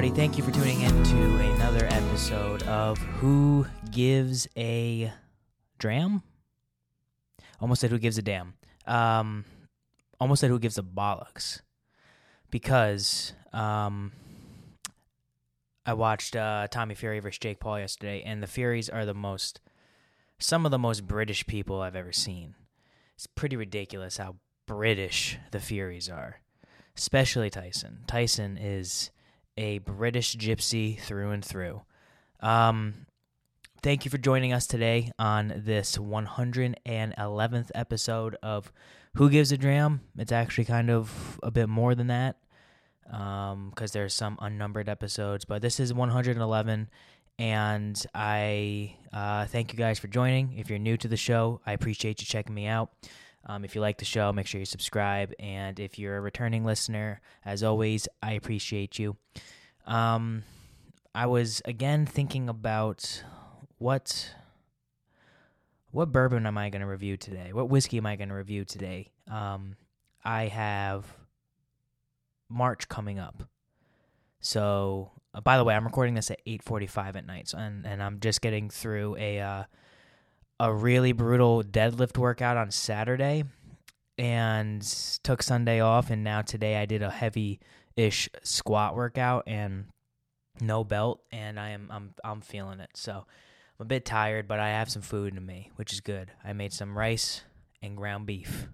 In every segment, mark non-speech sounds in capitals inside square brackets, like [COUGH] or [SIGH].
everybody. Thank you for tuning in to another episode of Who Gives a Dram? Almost said Who Gives a Damn. Um, almost said Who Gives a Bollocks. Because um, I watched uh, Tommy Fury versus Jake Paul yesterday, and the Furies are the most, some of the most British people I've ever seen. It's pretty ridiculous how British the Furies are, especially Tyson. Tyson is a British gypsy through and through. Um, thank you for joining us today on this 111th episode of Who Gives a Dram. It's actually kind of a bit more than that because um, there's some unnumbered episodes, but this is 111. And I uh, thank you guys for joining. If you're new to the show, I appreciate you checking me out. Um, if you like the show, make sure you subscribe. And if you're a returning listener, as always, I appreciate you. Um, I was again thinking about what what bourbon am I going to review today? What whiskey am I going to review today? Um, I have March coming up. So, uh, by the way, I'm recording this at 8:45 at night, so, and and I'm just getting through a uh, a really brutal deadlift workout on Saturday and took Sunday off and now today I did a heavy-ish squat workout and no belt and I am I'm I'm feeling it. So, I'm a bit tired, but I have some food in me, which is good. I made some rice and ground beef.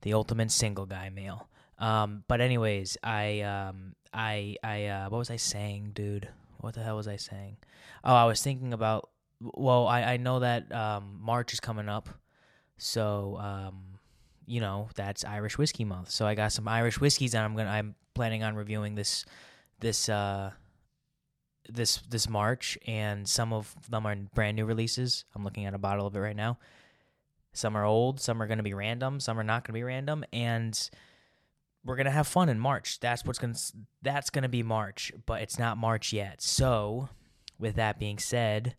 The ultimate single guy meal. Um, but anyways, I um, I I uh, what was I saying, dude? What the hell was I saying? Oh, I was thinking about. Well, I I know that um, March is coming up, so um, you know that's Irish whiskey month. So I got some Irish whiskeys, and I'm gonna I'm planning on reviewing this this uh this this March, and some of them are brand new releases. I'm looking at a bottle of it right now. Some are old, some are to be random, some are not to be random, and we're gonna have fun in March. That's what's gonna that's gonna be March, but it's not March yet. So, with that being said,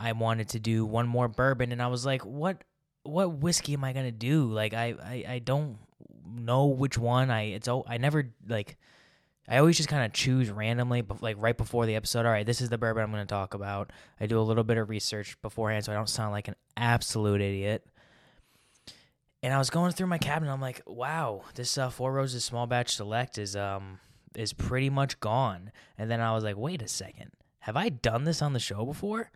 I wanted to do one more bourbon, and I was like, what what whiskey am I gonna do? Like, I I, I don't know which one. I it's I never like. I always just kind of choose randomly, but like right before the episode. All right, this is the bourbon I'm going to talk about. I do a little bit of research beforehand, so I don't sound like an absolute idiot and I was going through my cabinet. I'm like, wow, this uh, Four Roses Small Batch Select is um is pretty much gone. And then I was like, wait a second, have I done this on the show before?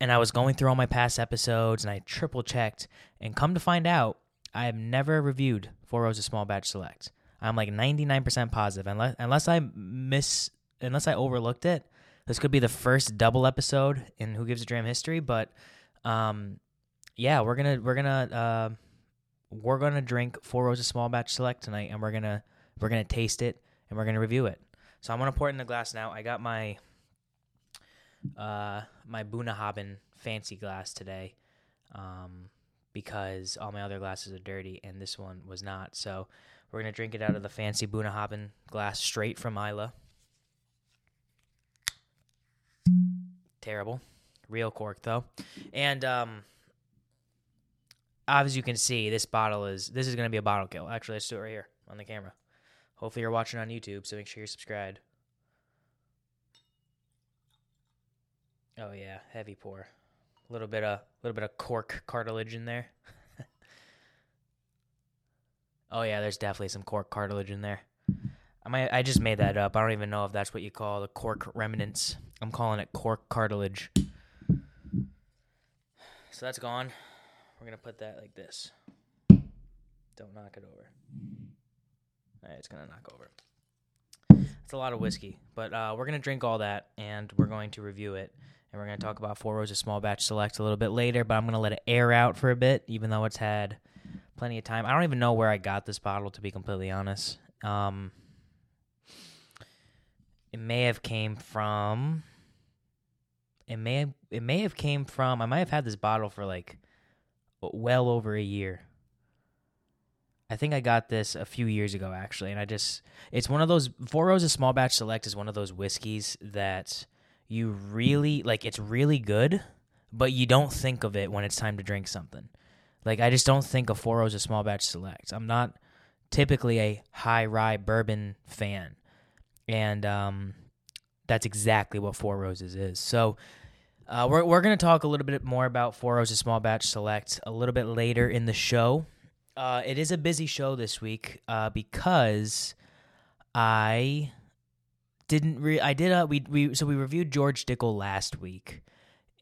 And I was going through all my past episodes, and I triple checked, and come to find out, I have never reviewed Four Roses Small Batch Select. I'm like 99% positive, unless unless I miss, unless I overlooked it. This could be the first double episode in Who Gives a Dram history, but um, yeah, we're gonna we're gonna. Uh, we're gonna drink Four Roses Small Batch Select tonight, and we're gonna we're gonna taste it and we're gonna review it. So I'm gonna pour it in the glass now. I got my uh my Bunnahabhain fancy glass today, um, because all my other glasses are dirty and this one was not. So we're gonna drink it out of the fancy Bunnahabhain glass straight from Islay. Terrible, real cork though, and um as you can see, this bottle is this is going to be a bottle kill. Actually, let's do it right here on the camera. Hopefully, you're watching on YouTube, so make sure you're subscribed. Oh yeah, heavy pour. A little bit of little bit of cork cartilage in there. [LAUGHS] oh yeah, there's definitely some cork cartilage in there. I might I just made that up. I don't even know if that's what you call the cork remnants. I'm calling it cork cartilage. So that's gone. We're gonna put that like this. Don't knock it over. All right, it's gonna knock over. It's a lot of whiskey, but uh, we're gonna drink all that, and we're going to review it, and we're gonna talk about Four Roses Small Batch Select a little bit later. But I'm gonna let it air out for a bit, even though it's had plenty of time. I don't even know where I got this bottle, to be completely honest. Um, it may have came from. It may it may have came from. I might have had this bottle for like well over a year. I think I got this a few years ago actually, and I just it's one of those Four Roses Small Batch Select is one of those whiskeys that you really like it's really good, but you don't think of it when it's time to drink something. Like I just don't think of Four Roses Small Batch Select. I'm not typically a high rye bourbon fan. And um that's exactly what Four Roses is. So uh, we're we're gonna talk a little bit more about Four Roses Small Batch Select a little bit later in the show. Uh, it is a busy show this week uh, because I didn't re- I did a we we so we reviewed George Dickel last week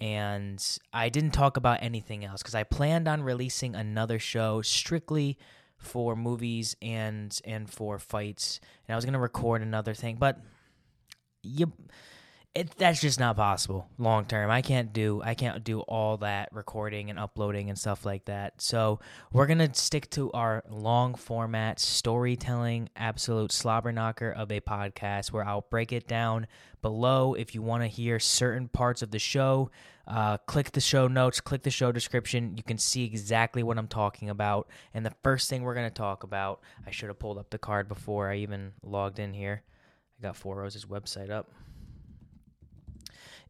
and I didn't talk about anything else because I planned on releasing another show strictly for movies and and for fights, and I was gonna record another thing, but you it, that's just not possible long term. I can't do I can't do all that recording and uploading and stuff like that. So we're gonna stick to our long format storytelling, absolute slobber knocker of a podcast where I'll break it down below. If you want to hear certain parts of the show, uh, click the show notes, click the show description. You can see exactly what I'm talking about. And the first thing we're gonna talk about, I should have pulled up the card before I even logged in here. I got Four Roses website up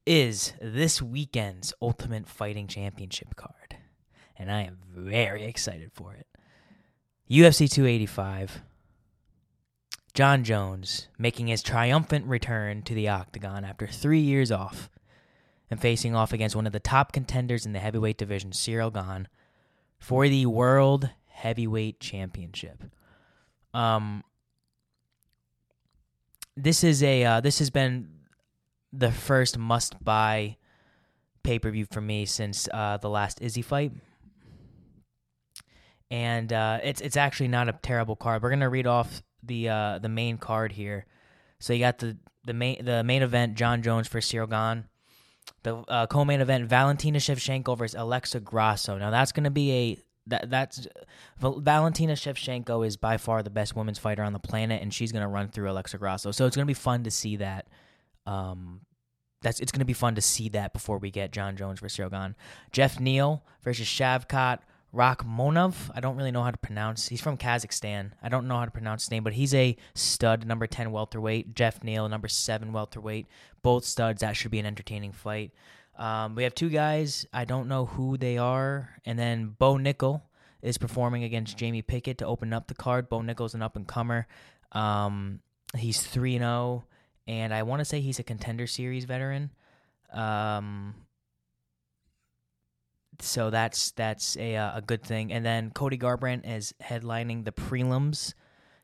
is this weekend's Ultimate Fighting Championship card. And I am very excited for it. UFC 285. Jon Jones making his triumphant return to the octagon after three years off and facing off against one of the top contenders in the heavyweight division, Ciryl Gane, for the World Heavyweight Championship. Um, this is a uh, this has been the first must buy pay per view for me since uh, the last Izzy fight. And uh, it's it's actually not a terrible card. We're gonna read off the uh, the main card here. So you got the the main the main event, Jon Jones for Ciryl Gane. The uh, co-main event, Valentina Shevchenko versus Alexa Grasso. Now that's gonna be a that that's Valentina Shevchenko is by far the best women's fighter on the planet, and she's gonna run through Alexa Grasso. So it's gonna be fun to see that. Um, that's it's going to be fun to see that before we get Jon Jones versus Shogun. Geoff Neal versus Shavkat Rakhmonov. I don't really know how to pronounce. He's from Kazakhstan. I don't know how to pronounce his name, but he's a stud, number 10 welterweight. Geoff Neal, number 7 welterweight. Both studs. That should be an entertaining fight. Um, we have two guys. I don't know who they are. And then Bo Nickal is performing against Jamie Pickett to open up the card. Bo Nickal's an up and comer. Um, he's 3 and 0 and I want to say he's a contender series veteran. Um, so that's that's a uh, a good thing. And then Cody Garbrandt is headlining the prelims.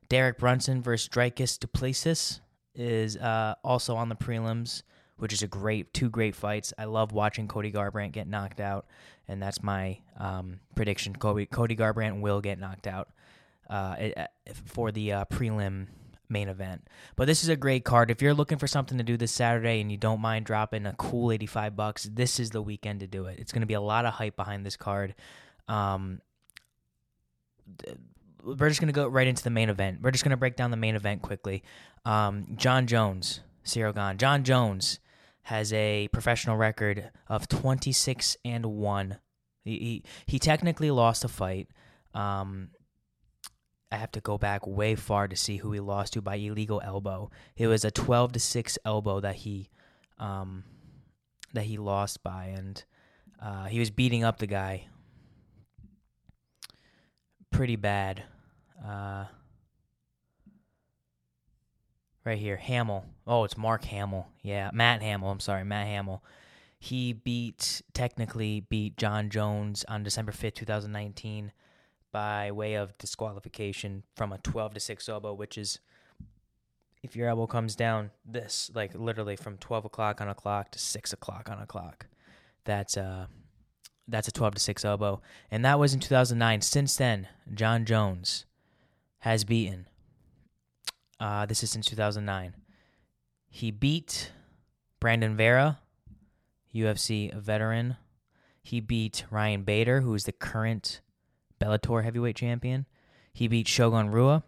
Derek Brunson versus Dricus Du Plessis is uh, also on the prelims, which is a great two great fights. I love watching Cody Garbrandt get knocked out, and that's my um, prediction. Cody Cody Garbrandt will get knocked out uh, for the uh, prelim main event. But this is a great card. If you're looking for something to do this Saturday and you don't mind dropping a cool 85 bucks, this is the weekend to do it. It's going to be a lot of hype behind this card. Um, we're just going to go right into the main event. We're just going to break down the main event quickly. Um, Jon Jones, Ciryl Gane. Jon Jones has a professional record of 26 and 1. He, he, he technically lost a fight. Um, I have to go back way far to see who he lost to by illegal elbow. It was a 12 to 6 elbow that he um, that he lost by and uh, he was beating up the guy pretty bad. Uh, right here, Hamill. Oh, it's Mark Hamill. Yeah, Matt Hamill. I'm sorry, Matt Hamill. He beat technically beat Jon Jones on December 5th, 2019 by way of disqualification from a 12 to 6 elbow, which is if your elbow comes down this, like literally from 12 o'clock on a clock to 6 o'clock on a clock. That's uh that's a 12 to 6 elbow. And that was in 2009. Since then, Jon Jones has beaten. Uh, this is since 2009. He beat Brandon Vera, UFC veteran. He beat Ryan Bader, who is the current Bellator heavyweight champion. He beat Shogun Rua.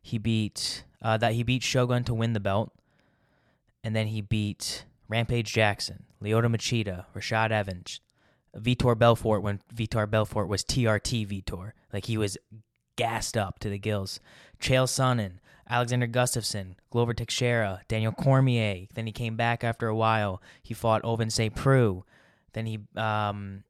He beat uh, that he beat Shogun to win the belt, and then he beat Rampage Jackson, Lyoto Machida, Rashad Evans, Vitor Belfort when Vitor Belfort was TRT Vitor, like he was gassed up to the gills. Chael Sonnen, Alexander Gustafsson, Glover Teixeira, Daniel Cormier. Then he came back after a while. He fought Ovince St. Preux. Then he um,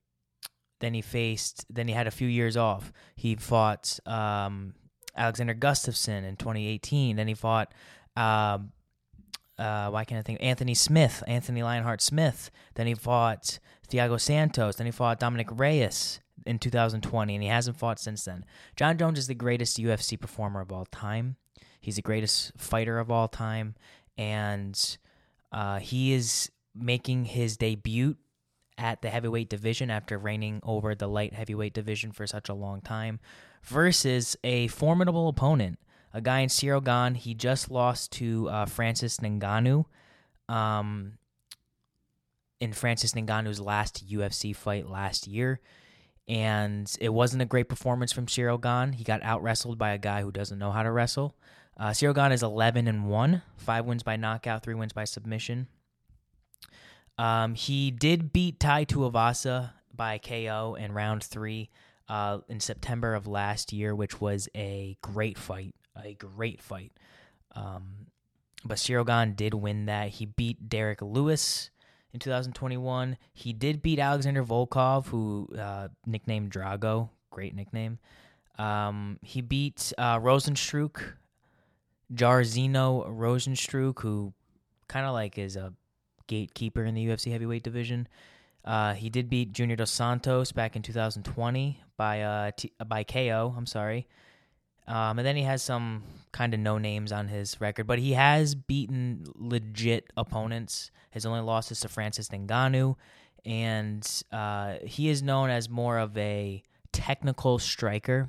then he faced. Then he had a few years off. He fought um, Alexander Gustafsson in 2018. Then he fought um, uh, why can't I think? Anthony Smith, Anthony Lionheart Smith. Then he fought Thiago Santos. Then he fought Dominick Reyes in 2020, and he hasn't fought since then. Jon Jones is the greatest UFC performer of all time. He's the greatest fighter of all time, and uh, he is making his debut at the heavyweight division after reigning over the light heavyweight division for such a long time versus a formidable opponent, a guy in Ciryl Gane. He just lost to uh, Francis Ngannou um, in Francis Ngannou's last UFC fight last year. And it wasn't a great performance from Ciryl Gane. He got out wrestled by a guy who doesn't know how to wrestle. Uh, Ciryl Gane is 11 and 1, five wins by knockout, three wins by submission. Um, he did beat Tai Tuivasa by KO in round three uh, in September of last year, which was a great fight. A great fight. Um, but Gane did win that. He beat Derrick Lewis in 2021. He did beat Alexander Volkov, who uh, nicknamed Drago. Great nickname. Um, he beat uh, Rozenstruik, Jairzinho Rozenstruik, who kind of like is a gatekeeper in the UFC heavyweight division. Uh, he did beat Junior Dos Santos back in 2020 by uh, T- by KO. I'm sorry. Um, and then he has some kind of no names on his record, but he has beaten legit opponents. His only loss is to Francis Ngannou, and uh, he is known as more of a technical striker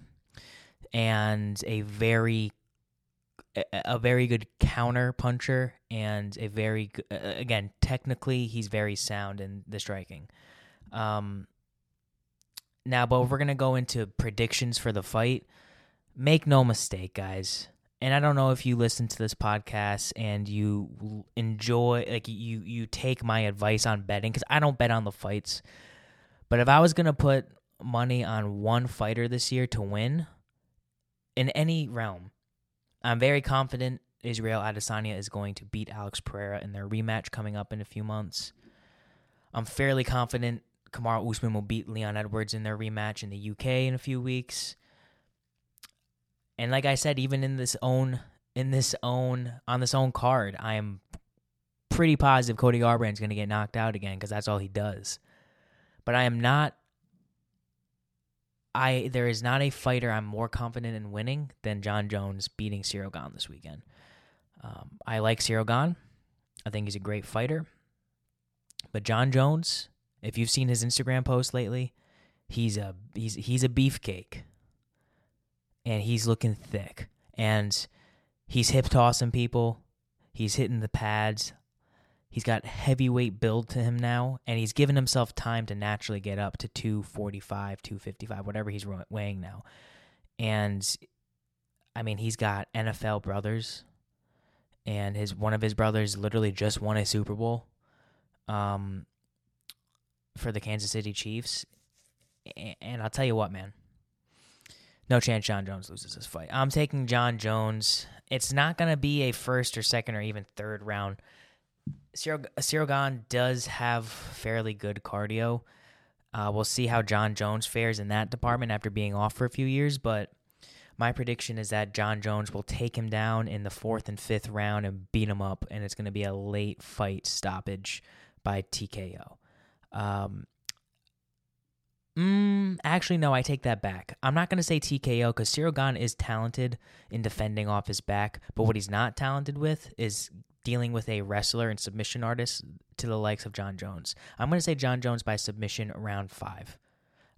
and a very a very good counter puncher and a very again technically he's very sound in the striking. Um, now, but we're gonna go into predictions for the fight. Make no mistake, guys. And I don't know if you listen to this podcast and you enjoy, like you you take my advice on betting because I don't bet on the fights. But if I was gonna put money on one fighter this year to win in any realm, I'm very confident Israel Adesanya is going to beat Alex Pereira in their rematch coming up in a few months. I'm fairly confident Kamaru Usman will beat Leon Edwards in their rematch in the UK in a few weeks. And like I said, even in this own in this own on this own card, I am pretty positive Cody Garbrandt is going to get knocked out again because that's all he does. But I am not I there is not a fighter I'm more confident in winning than Jon Jones beating Gane this weekend. Um, I like Gane. I think he's a great fighter. But Jon Jones, if you've seen his Instagram post lately, he's a he's he's a beefcake. And he's looking thick. And he's hip tossing people. He's hitting the pads. He's got heavyweight build to him now, and he's given himself time to naturally get up to 245, 255, whatever he's weighing now. And I mean, he's got NFL brothers, and his one of his brothers literally just won a Super Bowl um, for the Kansas City Chiefs. And I'll tell you what, man. No chance Jon Jones loses this fight. I'm taking Jon Jones. It's not going to be a first or second or even third round Ciryl Gane does have fairly good cardio. Uh, we'll see how Jon Jones fares in that department after being off for a few years, but my prediction is that Jon Jones will take him down in the fourth and fifth round and beat him up, and it's going to be a late fight stoppage by TKO. Um, mm, actually, no, I take that back. I'm not going to say TKO because Ciryl Gane is talented in defending off his back, but what he's not talented with is dealing with a wrestler and submission artist to the likes of Jon Jones. I'm going to say Jon Jones by submission round five.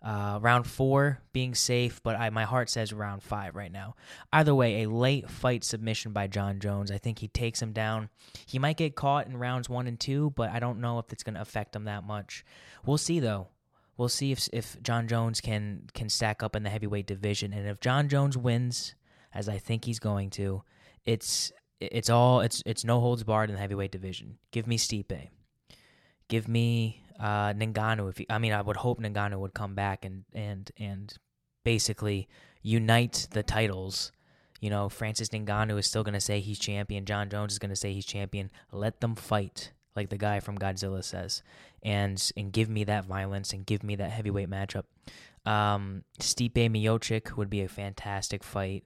Uh, round four being safe, but I, my heart says round five right now. Either way, a late fight submission by Jon Jones. I think he takes him down. He might get caught in rounds one and two, but I don't know if it's going to affect him that much. We'll see though. We'll see if if Jon Jones can can stack up in the heavyweight division, and if Jon Jones wins, as I think he's going to, it's it's all it's it's no holds barred in the heavyweight division. Give me Stipe. Give me uh, Ngannou. If he, I mean, I would hope Ngannou would come back and and and basically unite the titles. You know, Francis Ngannou is still going to say he's champion. Jon Jones is going to say he's champion. Let them fight, like the guy from Godzilla says, and and give me that violence and give me that heavyweight matchup. Um, Stipe Miocic would be a fantastic fight.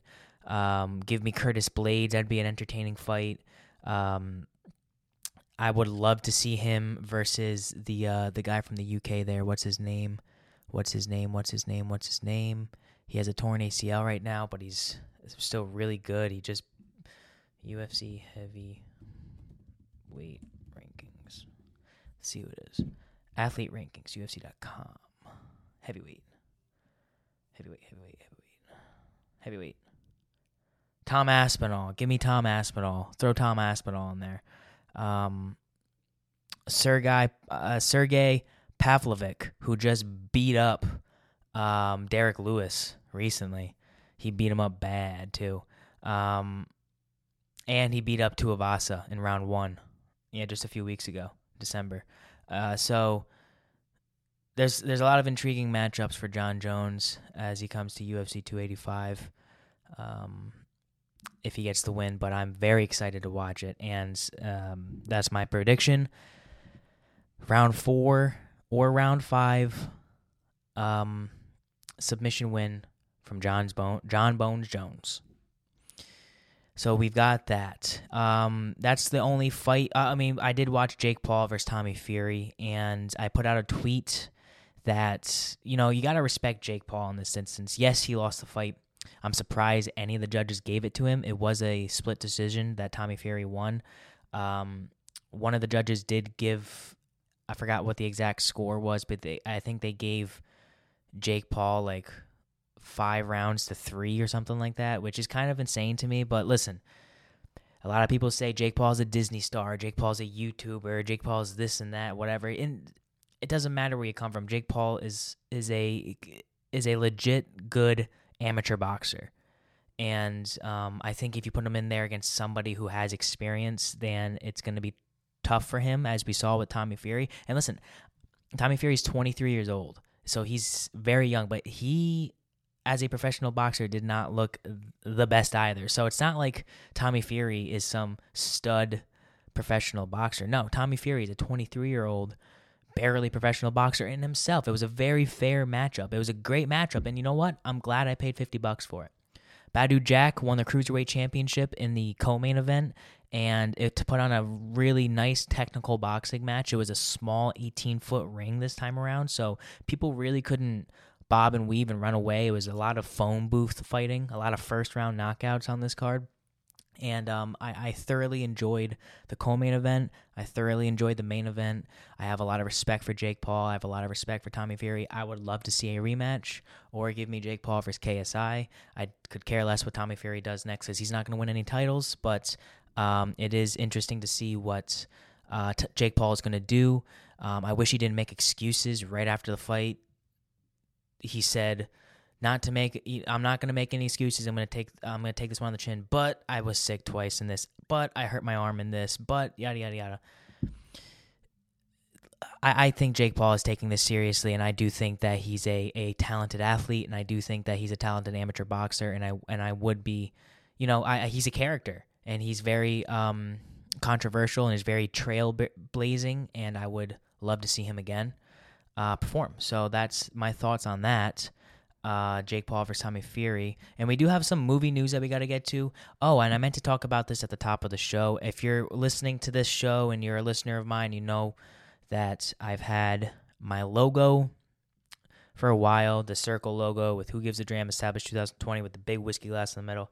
Um, give me Curtis Blaydes. That'd be an entertaining fight. Um, I would love to see him versus the uh, the guy from the UK there. What's his name? What's his name? What's his name? What's his name? He has a torn ACL right now, but he's still really good. He just UFC heavy weight rankings. Let's see who it is. Athlete rankings, UFC.com. Heavyweight. Heavyweight, heavyweight, heavyweight. Heavyweight. Tom Aspinall. Give me Tom Aspinall. Throw Tom Aspinall in there. Um, Sergey, uh, Sergey Pavlovich, who just beat up um, Derrick Lewis recently. He beat him up bad, too. Um, and he beat up Tuivasa in round one. Yeah, just a few weeks ago, December. Uh, so there's there's a lot of intriguing matchups for Jon Jones as he comes to UFC 285. Um, if he gets the win, but I'm very excited to watch it, and um, that's my prediction. Round four or round five, um, submission win from John's Bone Jon Bones Jones. So we've got that. Um, that's the only fight. Uh, I mean, I did watch Jake Paul versus Tommy Fury, and I put out a tweet that you know you got to respect Jake Paul in this instance. Yes, he lost the fight. I'm surprised any of the judges gave it to him. It was a split decision that Tommy Fury won. Um, one of the judges did give, I forgot what the exact score was, but they, I think they gave Jake Paul like five rounds to three or something like that, which is kind of insane to me. But listen, a lot of people say Jake Paul's a Disney star, Jake Paul's a YouTuber, Jake Paul's this and that, whatever. And it doesn't matter where you come from. Jake Paul is is a is a legit good amateur boxer. And um, I think if you put him in there against somebody who has experience, then it's going to be tough for him, as we saw with Tommy Fury. And listen, Tommy Fury is 23 years old, so he's very young, but he, as a professional boxer, did not look the best either. So it's not like Tommy Fury is some stud professional boxer. No, Tommy Fury is a 23 year old barely professional boxer in himself. It was a very fair matchup. It was a great matchup, and you know what? I'm glad I paid 50 bucks for it. Badou Jack won the cruiserweight championship in the co-main event, and it to put on a really nice technical boxing match. It was a small 18 foot ring this time around, so people really couldn't bob and weave and run away. It was a lot of phone booth fighting, a lot of first round knockouts on this card and um, I, I, thoroughly enjoyed the co-main event. I thoroughly enjoyed the main event. I have a lot of respect for Jake Paul. I have a lot of respect for Tommy Fury. I would love to see a rematch or give me Jake Paul versus KSI. I could care less what Tommy Fury does next because he's not going to win any titles. But um, it is interesting to see what uh, t- Jake Paul is going to do. Um, I wish he didn't make excuses right after the fight. He said not to make I'm not going to make any excuses. I'm going to take I'm going to take this one on the chin. But I was sick twice in this. But I hurt my arm in this. But yada yada yada. I, I think Jake Paul is taking this seriously, and I do think that he's a, a talented athlete, and I do think that he's a talented amateur boxer, and I and I would be, you know, I, he's a character, and he's very um, controversial and is very trailblazing, and I would love to see him again uh, perform. So that's my thoughts on that uh, Jake Paul versus Tommy Fury. And we do have some movie news that we got to get to. Oh, and I meant to talk about this at the top of the show. If you're listening to this show and you're a listener of mine, you know that I've had my logo for a while, the circle logo with Who Gives a Dram established 2020 with the big whiskey glass in the middle.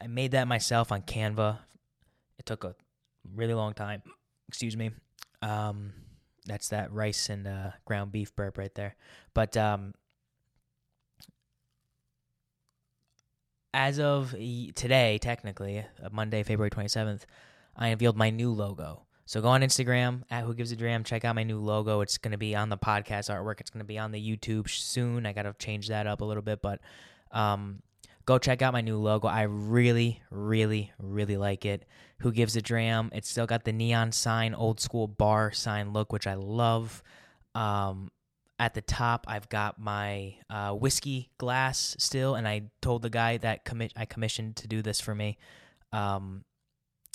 I made that myself on Canva. It took a really long time. Excuse me. Um, that's that rice and uh, ground beef burp right there. But um, as of today, technically, uh, Monday, February 27th, I unveiled my new logo. So go on Instagram at Who Gives a Dram. Check out my new logo. It's going to be on the podcast artwork. It's going to be on the YouTube soon. I got to change that up a little bit, but um, go check out my new logo. I really, really, really like it. Who Gives a Dram? It's still got the neon sign, old school bar sign look, which I love. Um, at the top, I've got my uh, whiskey glass still, and I told the guy that commi- I commissioned to do this for me. Um,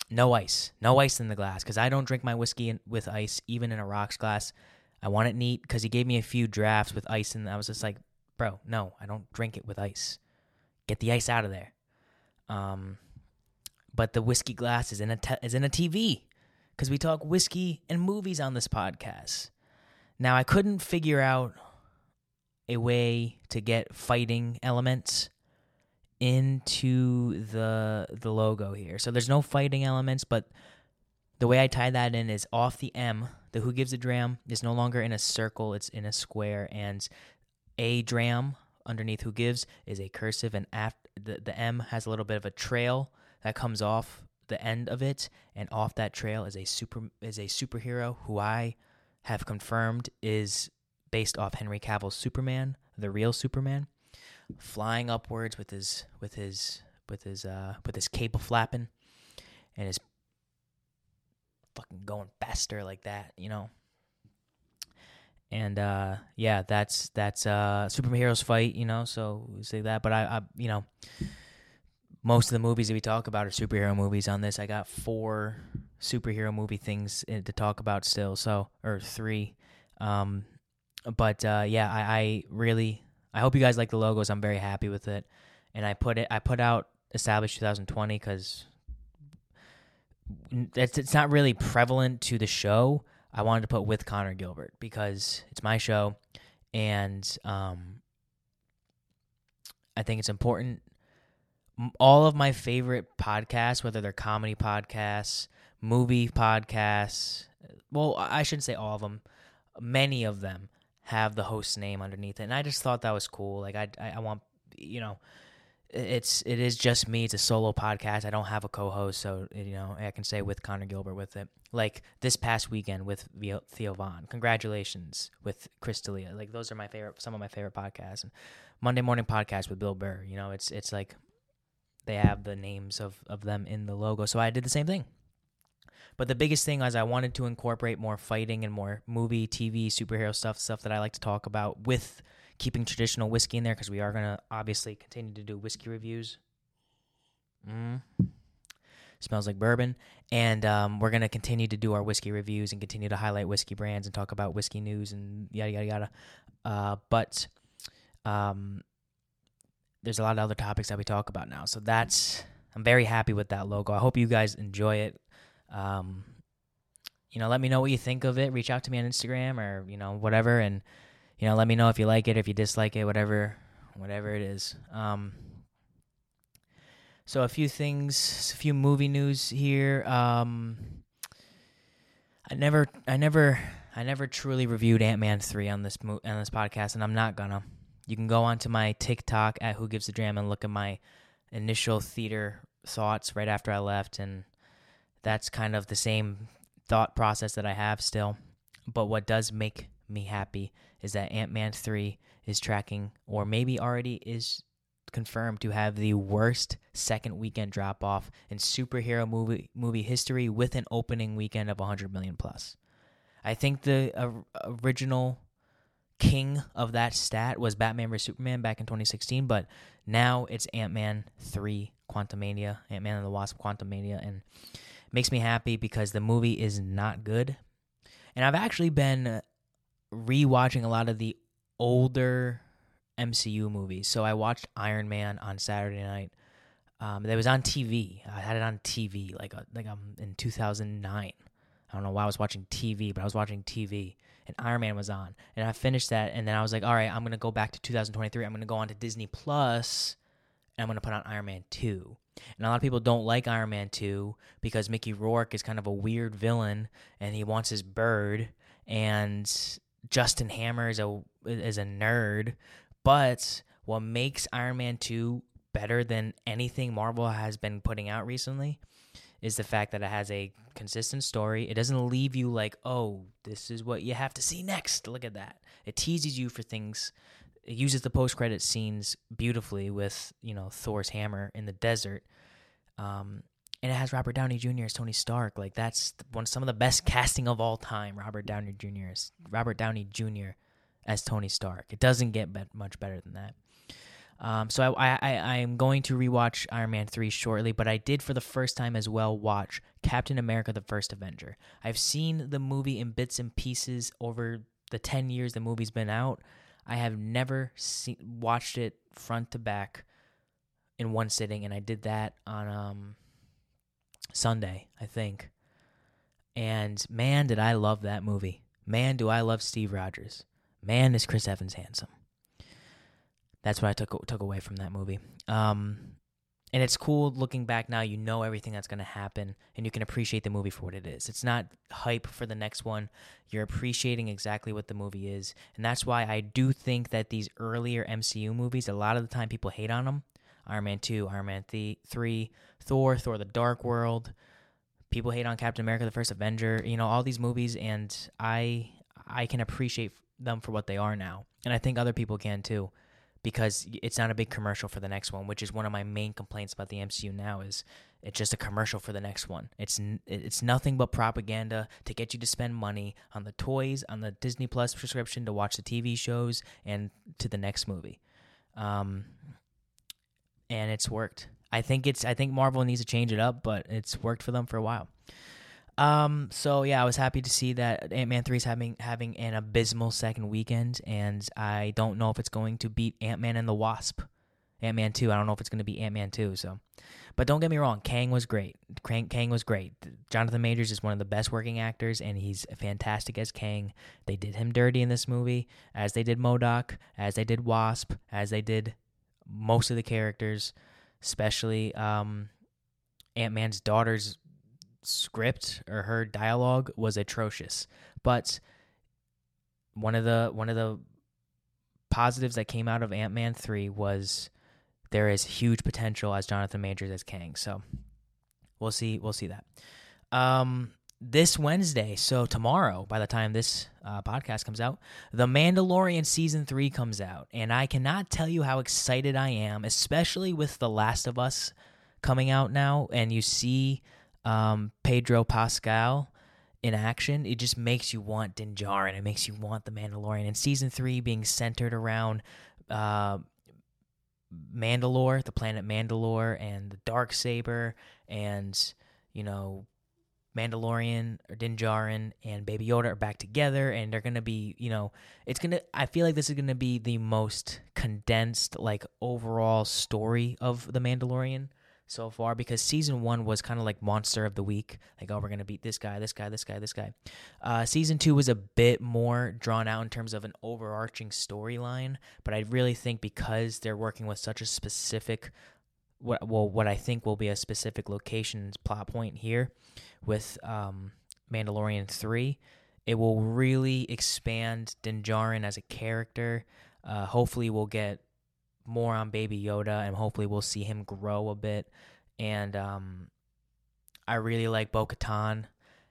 no ice, no ice in the glass, because I don't drink my whiskey in, with ice, even in a rocks glass. I want it neat because he gave me a few drafts with ice, and I was just like, bro, no, I don't drink it with ice. Get the ice out of there. Um, but the whiskey glass is in a te- is in a TV because we talk whiskey and movies on this podcast. Now, I couldn't figure out a way to get fighting elements into the the logo here. So there's no fighting elements, but the way I tie that in is off the M. The Who Gives a Dram is no longer in a circle; it's in a square, and a dram underneath Who Gives is a cursive, and after the the M has a little bit of a trail that comes off the end of it, and off that trail is a super is a superhero who I have confirmed is based off Henry Cavill's Superman, the real Superman, flying upwards with his with his with his uh with his cape flapping and his fucking going faster like that, you know. And uh yeah, that's that's uh superheroes fight, you know, so we say that, but I I you know, most of the movies that we talk about are superhero movies on this. I got four superhero movie things to talk about still, so or three. Um but uh yeah, I, I really I hope you guys like the logos. I'm very happy with it. And I put it I put out established 2020 cuz it's it's not really prevalent to the show. I wanted to put with Connor Gilbert because it's my show, and um, I think it's important. All of my favorite podcasts, whether they're comedy podcasts, movie podcasts, well, I shouldn't say all of them. Many of them have the host's name underneath it, and I just thought that was cool. Like I, I, I want, you know, it's it is just me. It's a solo podcast. I don't have a co-host, so you know I can say with Connor Gilbert with it. Like this past weekend with Theo Von. Congratulations with Chris. Like those are my favorite, some of my favorite podcasts. And Monday morning podcast with Bill Burr. You know, it's it's like they have the names of of them in the logo. So I did the same thing. But the biggest thing is I wanted to incorporate more fighting and more movie, TV, superhero stuff, stuff that I like to talk about with keeping traditional whiskey in there because we are going to obviously continue to do whiskey reviews. Mm. Smells like bourbon. And um, we're going to continue to do our whiskey reviews and continue to highlight whiskey brands and talk about whiskey news and yada, yada, yada. Uh, but um, there's a lot of other topics that we talk about now. So that's, I'm very happy with that logo. I hope you guys enjoy it. Um, you know, let me know what you think of it. Reach out to me on Instagram or, you know, whatever. And, you know, let me know if you like it, if you dislike it, whatever, whatever it is. Um, so a few things, a few movie news here. Um, I never, I never, I never truly reviewed Ant Man three on this mo- on this podcast, and I'm not gonna. You can go onto my TikTok at Who Gives a Dram and look at my initial theater thoughts right after I left, and that's kind of the same thought process that I have still. But what does make me happy is that Ant Man 3 is tracking, or maybe already is confirmed to have the worst second weekend drop off in superhero movie movie history with an opening weekend of 100 million plus. I think the uh, original king of that stat was Batman vs Superman back in 2016, but now it's Ant Man 3 Quantumania, Ant Man and the Wasp Quantumania, and makes me happy because the movie is not good. And I've actually been rewatching a lot of the older MCU movies. So I watched Iron Man on Saturday night. Um, that was on TV. I had it on TV like a, like um in 2009. I don't know why I was watching TV, but I was watching TV and Iron Man was on. And I finished that and then I was like, "All right, I'm to go back to 2023. I'm to go on to Disney Plus and I'm to put on Iron Man 2." And a lot of people don't like Iron Man 2 because Mickey Rourke is kind of a weird villain and he wants his bird and Justin Hammer is a is a nerd, but what makes Iron Man 2 better than anything Marvel has been putting out recently is the fact that it has a consistent story. It doesn't leave you like, "Oh, this is what you have to see next." Look at that. It teases you for things. It uses the post-credit scenes beautifully with, you know, Thor's hammer in the desert. Um, and it has Robert Downey Jr. as Tony Stark. Like that's one some of the best casting of all time. Robert Downey Jr. Robert Downey Jr. as Tony Stark. It doesn't get be- much better than that. Um, so I, I am going to rewatch Iron Man three shortly, but I did for the first time as well watch Captain America: The First Avenger. I've seen the movie in bits and pieces over the ten years the movie's been out. I have never seen watched it front to back in one sitting, and I did that on um Sunday, I think. And man, did I love that movie. Man, do I love Steve Rogers. Man, is Chris Evans handsome. That's what I took took away from that movie. Um, and it's cool looking back now. You know everything that's going to happen, and you can appreciate the movie for what it is. It's not hype for the next one. You're appreciating exactly what the movie is, and that's why I do think that these earlier MCU movies, a lot of the time, people hate on them. Iron Man two, Iron Man th- three, Thor, Thor: The Dark World. People hate on Captain America: The First Avenger. You know all these movies, and I I can appreciate them for what they are now, and I think other people can too because it's not a big commercial for the next one, which is one of my main complaints about the MCU now is it's just a commercial for the next one. It's it's nothing but propaganda to get you to spend money on the toys, on the Disney Plus subscription to watch the TV shows and to the next movie. Um and it's worked. I think it's I think Marvel needs to change it up, but it's worked for them for a while. Um, so yeah, I was happy to see that Ant Man three is having having an abysmal second weekend, and I don't know if it's going to beat Ant Man and the Wasp. Ant Man two, I don't know if it's going to be Ant Man two. So, but don't get me wrong, Kang was great. Kang, Kang was great. Jonathan Majors is one of the best working actors, and he's fantastic as Kang. They did him dirty in this movie, as they did MODOK, as they did Wasp, as they did most of the characters, especially um, Ant Man's daughter's script or her dialogue was atrocious. But one of the one of the positives that came out of Ant Man three was there is huge potential as Jonathan Majors as Kang. So we'll see we'll see that. Um, this Wednesday, so tomorrow, by the time this uh, podcast comes out, The Mandalorian season three comes out, and I cannot tell you how excited I am, especially with The Last of Us coming out now, and you see um, Pedro Pascal in action, it just makes you want Din Djarin. It makes you want the Mandalorian. And season three being centered around uh, Mandalore, the planet Mandalore, and the dark saber, and you know Mandalorian or Din Djarin and Baby Yoda are back together, and they're gonna be, you know, it's gonna. I feel like this is gonna be the most condensed, like overall story of the Mandalorian so far because season one was kind of like monster of the week. Like oh we're gonna beat this guy this guy this guy this guy. Uh, season two was a bit more drawn out in terms of an overarching storyline but i really think because they're working with such a specific what well what i think will be a specific location plot point here with um, mandalorian 3 it will really expand Din Djarin as a character. Uh, hopefully we'll get more on Baby Yoda, and hopefully we'll see him grow a bit. And um, I really like Bo Katan,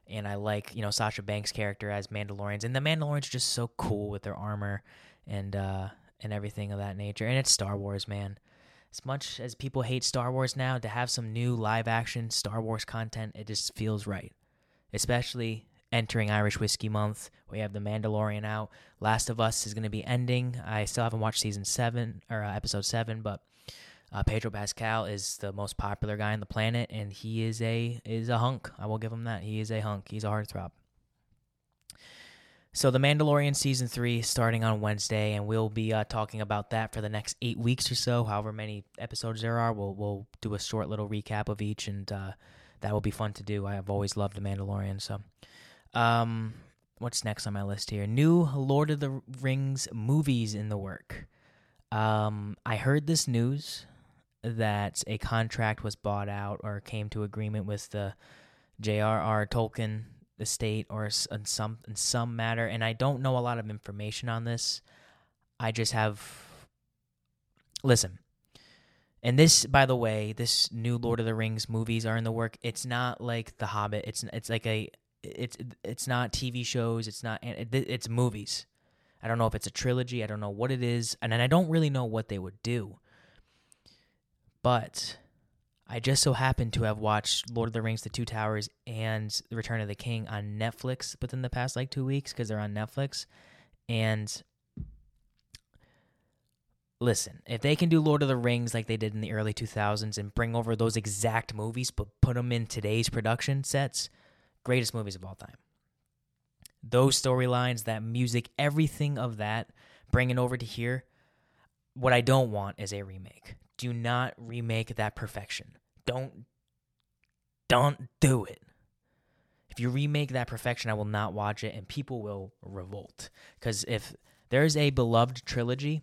and I like you know Sasha Banks' character as Mandalorians, and the Mandalorians are just so cool with their armor and uh, and everything of that nature. And it's Star Wars, man. As much as people hate Star Wars now, to have some new live action Star Wars content, it just feels right. Especially entering Irish Whiskey Month. We have The Mandalorian out. Last of Us is going to be ending. I still haven't watched season seven or uh, episode seven, but uh, Pedro Pascal is the most popular guy on the planet, and he is a is a hunk. I will give him that. He is a hunk. He's a heartthrob. So the Mandalorian season three starting on Wednesday, and we'll be uh, talking about that for the next eight weeks or so. However many episodes there are, we'll we'll do a short little recap of each, and uh, that will be fun to do. I have always loved the Mandalorian, so um, what's next on my list here? New Lord of the Rings movies in the work. Um, I heard this news that a contract was bought out or came to agreement with the J.R.R. Tolkien estate or in some in some matter, and I don't know a lot of information on this. I just have listen. And this, by the way, this new Lord of the Rings movies are in the work. It's not like The Hobbit. It's it's like a it's it's not TV shows. It's not it's movies. I don't know if it's a trilogy. I don't know what it is, and I don't really know what they would do. But I just so happened to have watched Lord of the Rings: The Two Towers and The Return of the King on Netflix within the past like two weeks because they're on Netflix. And listen, if they can do Lord of the Rings like they did in the early 2000s and bring over those exact movies but put them in today's production sets, greatest movies of all time. Those storylines, that music, everything of that, bringing over to here. What I don't want is a remake. Do not remake that perfection. Don't, don't do it. If you remake that perfection, I will not watch it, and people will revolt. Because if there's a beloved trilogy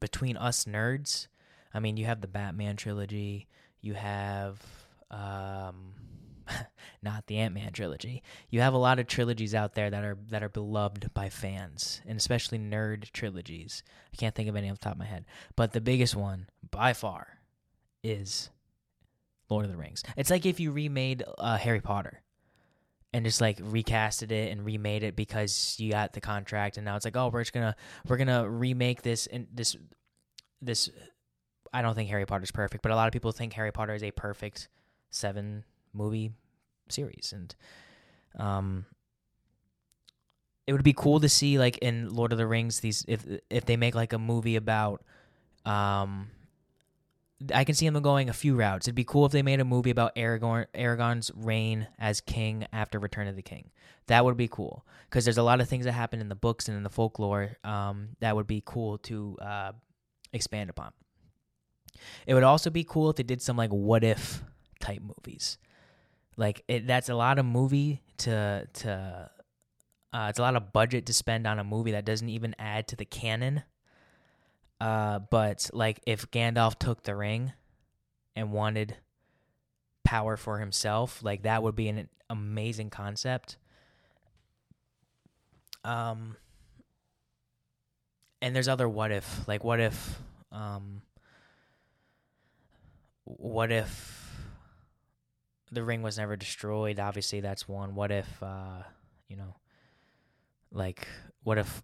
between us nerds, I mean, you have the Batman trilogy, you have um, [LAUGHS] not the Ant Man trilogy. You have a lot of trilogies out there that are that are beloved by fans, and especially nerd trilogies. I can't think of any off the top of my head, but the biggest one by far is Lord of the Rings. It's like if you remade uh, Harry Potter and just like recasted it and remade it because you got the contract, and now it's like, oh, we're just gonna we're gonna remake this and this this. I don't think Harry Potter's perfect, but a lot of people think Harry Potter is a perfect seven movie series, and um, it would be cool to see like in Lord of the Rings these if if they make like a movie about um I can see them going a few routes. It'd be cool if they made a movie about Aragorn Aragorn's reign as king after Return of the King. That would be cool because there's a lot of things that happen in the books and in the folklore um, that would be cool to uh, expand upon. It would also be cool if they did some like what if type movies. Like it, that's a lot of movie to to. Uh, it's a lot of budget to spend on a movie that doesn't even add to the canon. Uh, but like if Gandalf took the ring and wanted power for himself, like that would be an amazing concept. Um, and there's other what if, like what if, um, what if the ring was never destroyed. Obviously, that's one. What if, uh, you know, like, what if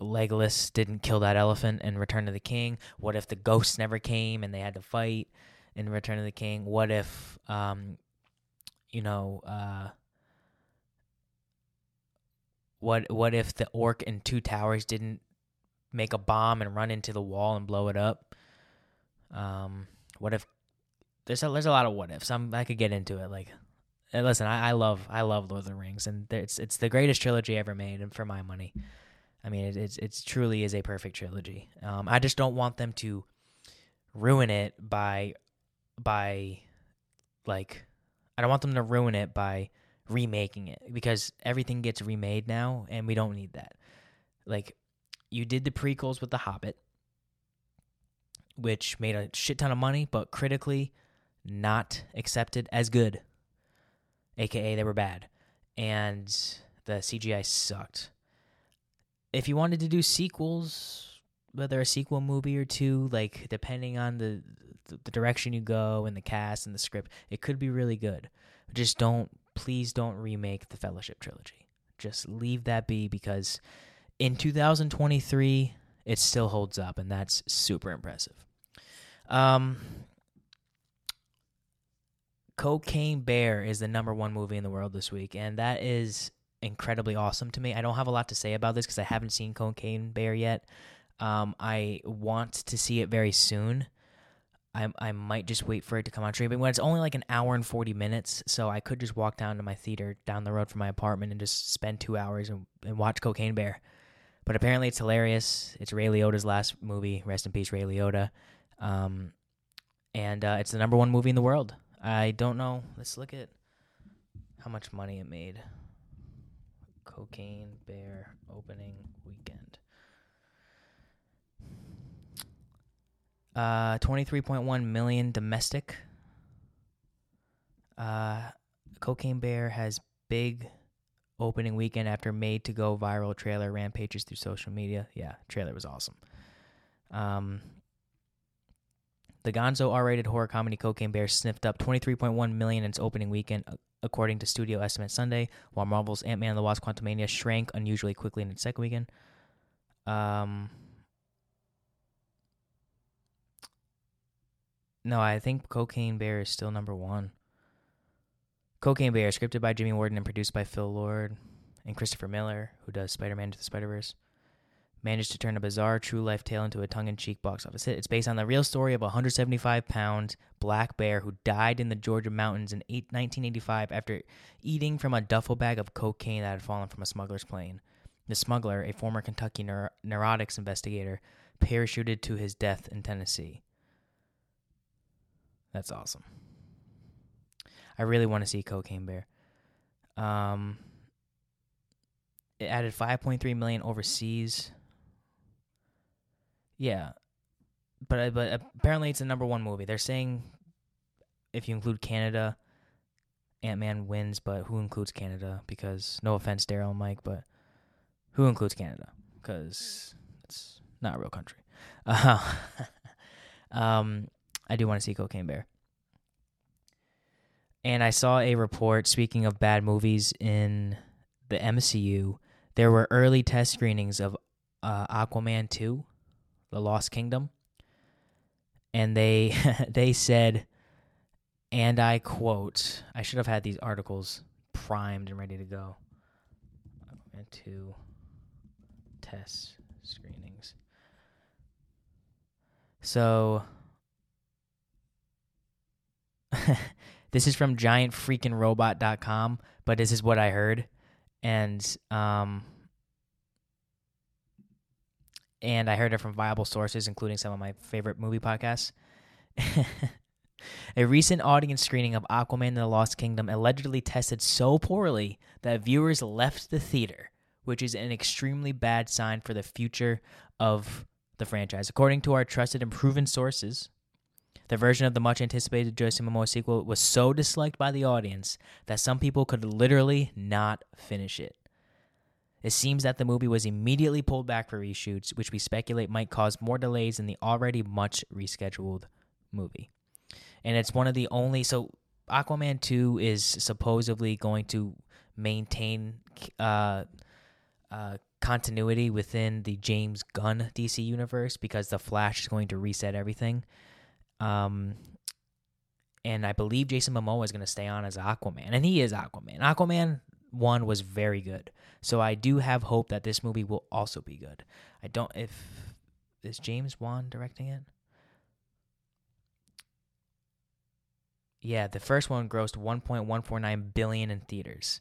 Legolas didn't kill that elephant in Return of the King? What if the ghosts never came and they had to fight in Return of the King? What if, um, you know, uh, what what if the orc in Two Towers didn't make a bomb and run into the wall and blow it up? Um, what if there's a, there's a lot of what ifs. I'm, I could get into it. Like, listen, I, I love I love Lord of the Rings, and it's it's the greatest trilogy ever made, and for my money, I mean, it it's it's truly is a perfect trilogy. Um, I just don't want them to ruin it by by like I don't want them to ruin it by remaking it because everything gets remade now, and we don't need that. Like, you did the prequels with The Hobbit, which made a shit ton of money, but critically not accepted as good, aka they were bad, and the CGI sucked. If you wanted to do sequels, whether a sequel movie or two, like depending on the the direction you go and the cast and the script, it could be really good. Just don't, please don't remake the Fellowship trilogy. Just leave that be because in 2023 it still holds up, and that's super impressive. Um, Cocaine Bear is the number one movie in the world this week, and that is incredibly awesome to me. I don't have a lot to say about this because I haven't seen Cocaine Bear yet. Um, I want to see it very soon. I I might just wait for it to come on stream, but it's only like an hour and forty minutes, so I could just walk down to my theater down the road from my apartment and just spend two hours and, and watch Cocaine Bear. But apparently, it's hilarious. It's Ray Liotta's last movie. Rest in peace, Ray Liotta. Um, and uh, it's the number one movie in the world. I don't know. Let's look at how much money it made. Cocaine Bear opening weekend. Uh, 23.1 million domestic. Uh, Cocaine Bear has big opening weekend after made to go viral trailer rampages through social media. Yeah, trailer was awesome. Um, the Gonzo R-rated horror comedy Cocaine Bear sniffed up 23.1 million in its opening weekend, according to studio estimates Sunday, while Marvel's Ant-Man and the Wasp: Quantumania shrank unusually quickly in its second weekend. Um, no, I think Cocaine Bear is still number one. Cocaine Bear, scripted by Jimmy Warden and produced by Phil Lord and Christopher Miller, who does Spider-Man Into the Spider-Verse managed to turn a bizarre true life tale into a tongue in cheek box office hit. It's based on the real story of a 175 pound black bear who died in the Georgia mountains in 1985 after eating from a duffel bag of cocaine that had fallen from a smuggler's plane. The smuggler, a former Kentucky neur- neurotics investigator, parachuted to his death in Tennessee. That's awesome. I really want to see Cocaine Bear. Um, it added 5.3 million overseas. Yeah, but uh, but apparently it's the number one movie. They're saying if you include Canada, Ant Man wins, but who includes Canada? Because no offense, Daryl and Mike, but who includes Canada? Because it's not a real country. Uh, [LAUGHS] um, I do want to see Cocaine Bear. And I saw a report, speaking of bad movies in the MCU, there were early test screenings of uh, Aquaman 2, The Lost Kingdom. And they [LAUGHS] they said, and I quote, I should have had these articles primed and ready to go. 2 test screenings. So [LAUGHS] this is from giantfreakingrobot.com, but this is what I heard. And um and I heard it from viable sources, including some of my favorite movie podcasts. [LAUGHS] A recent audience screening of Aquaman and the Lost Kingdom allegedly tested so poorly that viewers left the theater, which is an extremely bad sign for the future of the franchise. According to our trusted and proven sources, the version of the much anticipated Jason Momoa sequel was so disliked by the audience that some people could literally not finish it. It seems that the movie was immediately pulled back for reshoots, which we speculate might cause more delays in the already much rescheduled movie. And it's one of the only so Aquaman 2 is supposedly going to maintain uh, uh, continuity within the James Gunn DC universe because the Flash is going to reset everything. Um, and I believe Jason Momoa is going to stay on as Aquaman, and he is Aquaman. Aquaman one was very good, so I do have hope that this movie will also be good. I don't if is James Wan directing it. Yeah, the first one grossed 1.149 billion in theaters.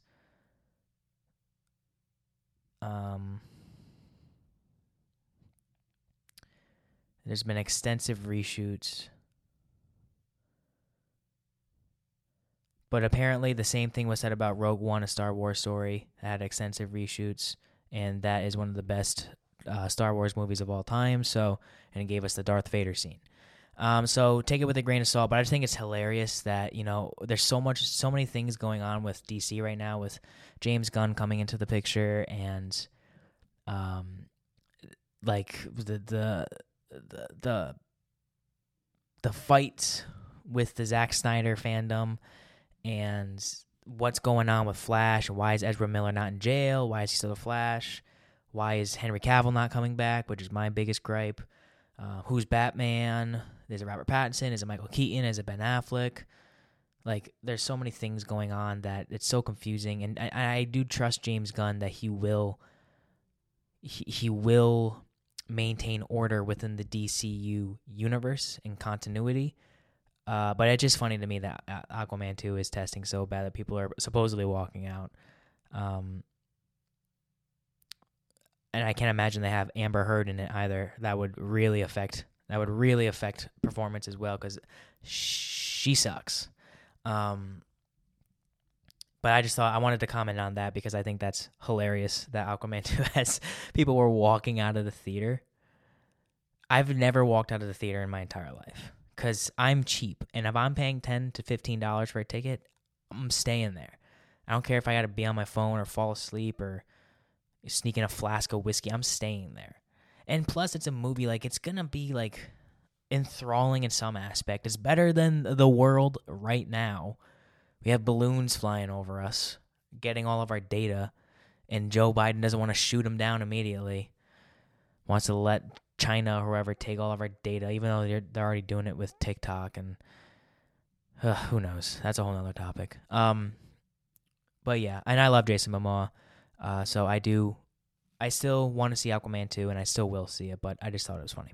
Um, there's been extensive reshoots. But apparently, the same thing was said about Rogue One, a Star Wars story that had extensive reshoots, and that is one of the best uh, Star Wars movies of all time. So, and it gave us the Darth Vader scene. Um, so take it with a grain of salt. But I just think it's hilarious that you know there's so much, so many things going on with DC right now, with James Gunn coming into the picture, and um, like the the the the the fight with the Zack Snyder fandom and what's going on with Flash and why is Ezra Miller not in jail? Why is he still the Flash? Why is Henry Cavill not coming back? Which is my biggest gripe. Uh, who's Batman? Is it Robert Pattinson? Is it Michael Keaton? Is it Ben Affleck? Like, there's so many things going on that it's so confusing, and I, I do trust James Gunn that he will, he, he will maintain order within the DCU universe and continuity. Uh, but it's just funny to me that Aquaman 2 is testing so bad that people are supposedly walking out. Um, and I can't imagine they have Amber Heard in it either. That would really affect that would really affect performance as well because she sucks. Um, but I just thought I wanted to comment on that because I think that's hilarious that Aquaman [LAUGHS] 2 has people were walking out of the theater. I've never walked out of the theater in my entire life because I'm cheap. And if I'm paying 10 to $15 for a ticket, I'm staying there. I don't care if I got to be on my phone or fall asleep or sneak in a flask of whiskey. I'm staying there. And plus, it's a movie. Like, it's to be like enthralling in some aspect. It's better than the world right now. We have balloons flying over us, getting all of our data, and Joe Biden doesn't want to shoot them down immediately. Wants to let China or whoever take all of our data, even though they're they're already doing it with TikTok and uh, who knows? That's a whole other topic. Um, but yeah, and I love Jason Momoa, uh, so I do. I still want to see Aquaman 2, and I still will see it, but I just thought it was funny.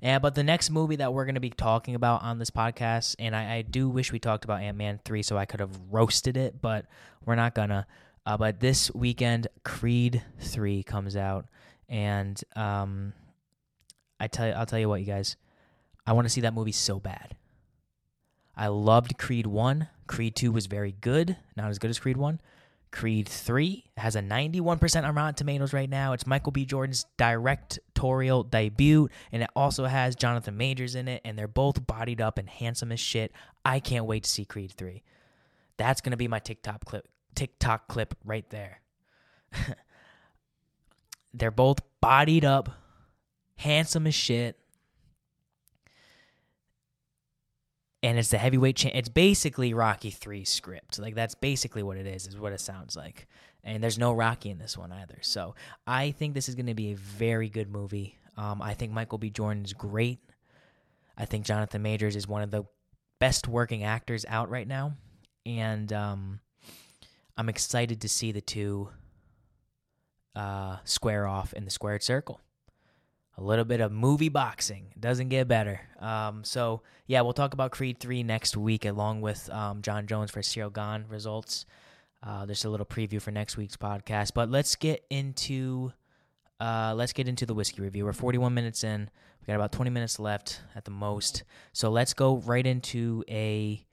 And but the next movie that we're going to be talking about on this podcast, and I, I do wish we talked about Ant Man three, so I could have roasted it, but we're not gonna. Uh, but this weekend, Creed three comes out, and um, I tell you, I'll tell you what, you guys, I want to see that movie so bad. I loved Creed one. Creed two was very good, not as good as Creed one. Creed 3 has a 91% on Rotten Tomatoes right now. It's Michael B. Jordan's directorial debut, and it also has Jonathan Majors in it, and they're both bodied up and handsome as shit. I can't wait to see Creed 3. That's going to be my TikTok clip TikTok clip right there. [LAUGHS] they're both bodied up, handsome as shit. and it's the heavyweight champ. It's basically Rocky 3 script. Like that's basically what it is, is what it sounds like. And there's no Rocky in this one either. So I think this is going to be a very good movie. Um, I think Michael B. Jordan is great. I think Jonathan Majors is one of the best working actors out right now. And um, I'm excited to see the two uh, square off in the squared circle a little bit of movie boxing. Doesn't get better. Um, so yeah, we'll talk about Creed three next week, along with um, Jon Jones for Ciryl Gane results. Uh, there's a little preview for next week's podcast, but let's get into uh, let's get into the whiskey review. We're 41 minutes in. We got about 20 minutes left at the most. So let's go right into a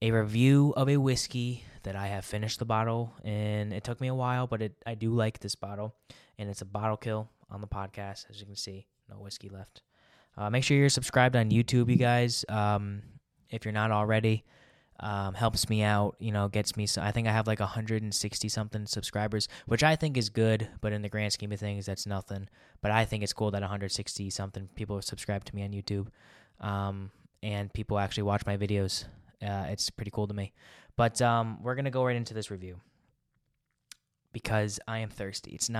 a review of a whiskey that I have finished the bottle, and it took me a while, but it I do like this bottle, and it's a bottle kill on the podcast. As you can see, no whiskey left. Uh, make sure you're subscribed on YouTube, you guys. Um, if you're not already, um, helps me out. You know, gets me. So I think I have like 160 something subscribers, which I think is good. But in the grand scheme of things, that's nothing. But I think it's cool that 160 something people subscribe to me on YouTube, um, and people actually watch my videos. Uh, it's pretty cool to me. But um, we're gonna go right into this review because I am thirsty. It's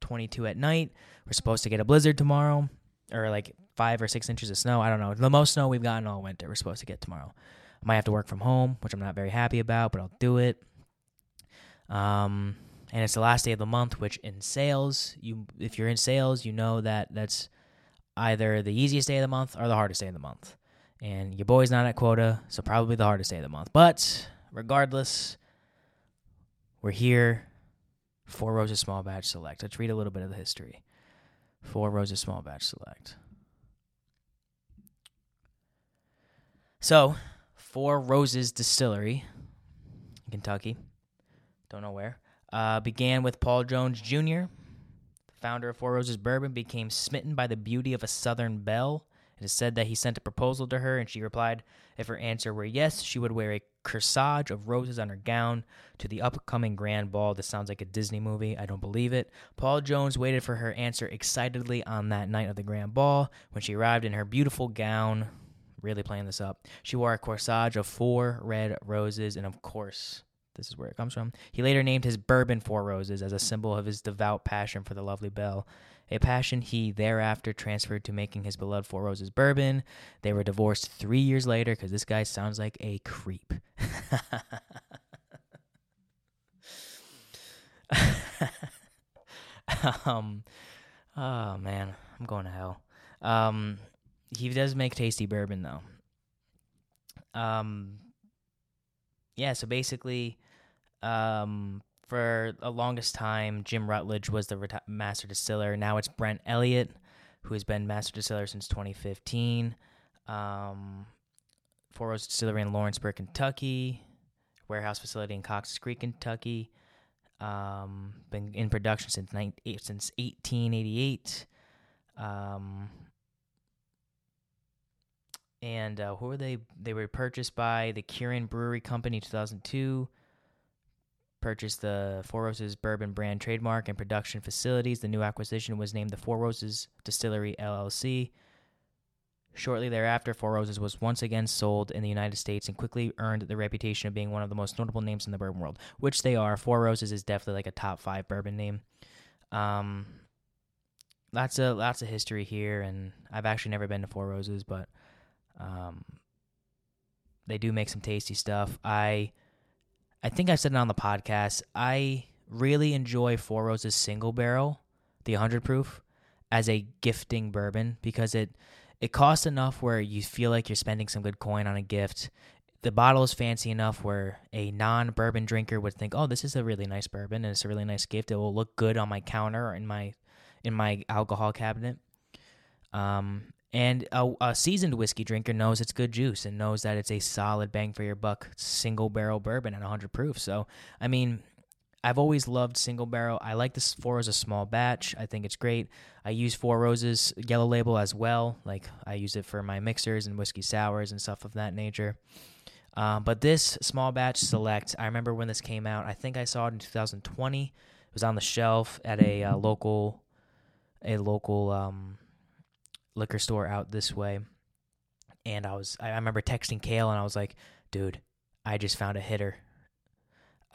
9:22 at night. We're supposed to get a blizzard tomorrow, or like five or six inches of snow. I don't know. The most snow we've gotten all winter. We're supposed to get tomorrow. I might have to work from home, which I'm not very happy about, but I'll do it. Um, and it's the last day of the month, which in sales, you if you're in sales, you know that that's either the easiest day of the month or the hardest day of the month. And your boy's not at quota, so probably the hardest day of the month. But regardless, we're here Four Roses Small Batch Select. Let's read a little bit of the history. Four Roses Small Batch Select. So, Four Roses Distillery, in Kentucky, don't know where, uh, began with Paul Jones Jr., founder of Four Roses Bourbon, became smitten by the beauty of a Southern belle it is said that he sent a proposal to her, and she replied if her answer were yes, she would wear a corsage of roses on her gown to the upcoming grand ball. This sounds like a Disney movie. I don't believe it. Paul Jones waited for her answer excitedly on that night of the grand ball. When she arrived in her beautiful gown, really playing this up, she wore a corsage of four red roses, and of course, this is where it comes from. He later named his bourbon Four Roses as a symbol of his devout passion for the lovely belle a passion he thereafter transferred to making his beloved Four Roses bourbon. They were divorced three years later because this guy sounds like a creep. [LAUGHS] um, oh man, I'm going to hell. Um, he does make tasty bourbon though. Um, yeah. So basically, um, for the longest time, Jim Rutledge was the reti- master distiller. Now it's Brent Elliott, who has been master distiller since 2015. Um, Four Roses Distillery in Lawrenceburg, Kentucky. Warehouse facility in Cox's Creek, Kentucky. Um, been in production since since 1888. Um, and uh, who were they? They were purchased by the Kirin Brewery Company 2002 purchased the Four Roses Bourbon brand trademark and production facilities. The new acquisition was named the Four Roses Distillery LLC. Shortly thereafter, Four Roses was once again sold in the United States and quickly earned the reputation of being one of the most notable names in the bourbon world, which they are. Four Roses is definitely like a top five bourbon name. Um, lots of lots of history here, and I've actually never been to Four Roses, but um, they do make some tasty stuff. I I think I've said it on the podcast. I really enjoy Four Roses single barrel, the 100 proof, as a gifting bourbon because it it costs enough where you feel like you're spending some good coin on a gift. The bottle is fancy enough where a non bourbon drinker would think, "Oh, this is a really nice bourbon and it's a really nice gift. It will look good on my counter or in my in my alcohol cabinet." Um, and a, a, seasoned whiskey drinker knows it's good juice and knows that it's a solid bang for your buck single barrel bourbon at 100 proof. So, I mean, I've always loved single barrel. I like this Four Roses small batch. I think it's great. I use Four Roses yellow label as well. Like I use it for my mixers and whiskey sours and stuff of that nature. Um, but this small batch select, I remember when this came out. I think I saw it in 2020. It was on the shelf at a uh, local, a local um, liquor store out this way. And I was, I remember texting Kale, and I was like, "Dude, I just found a hitter."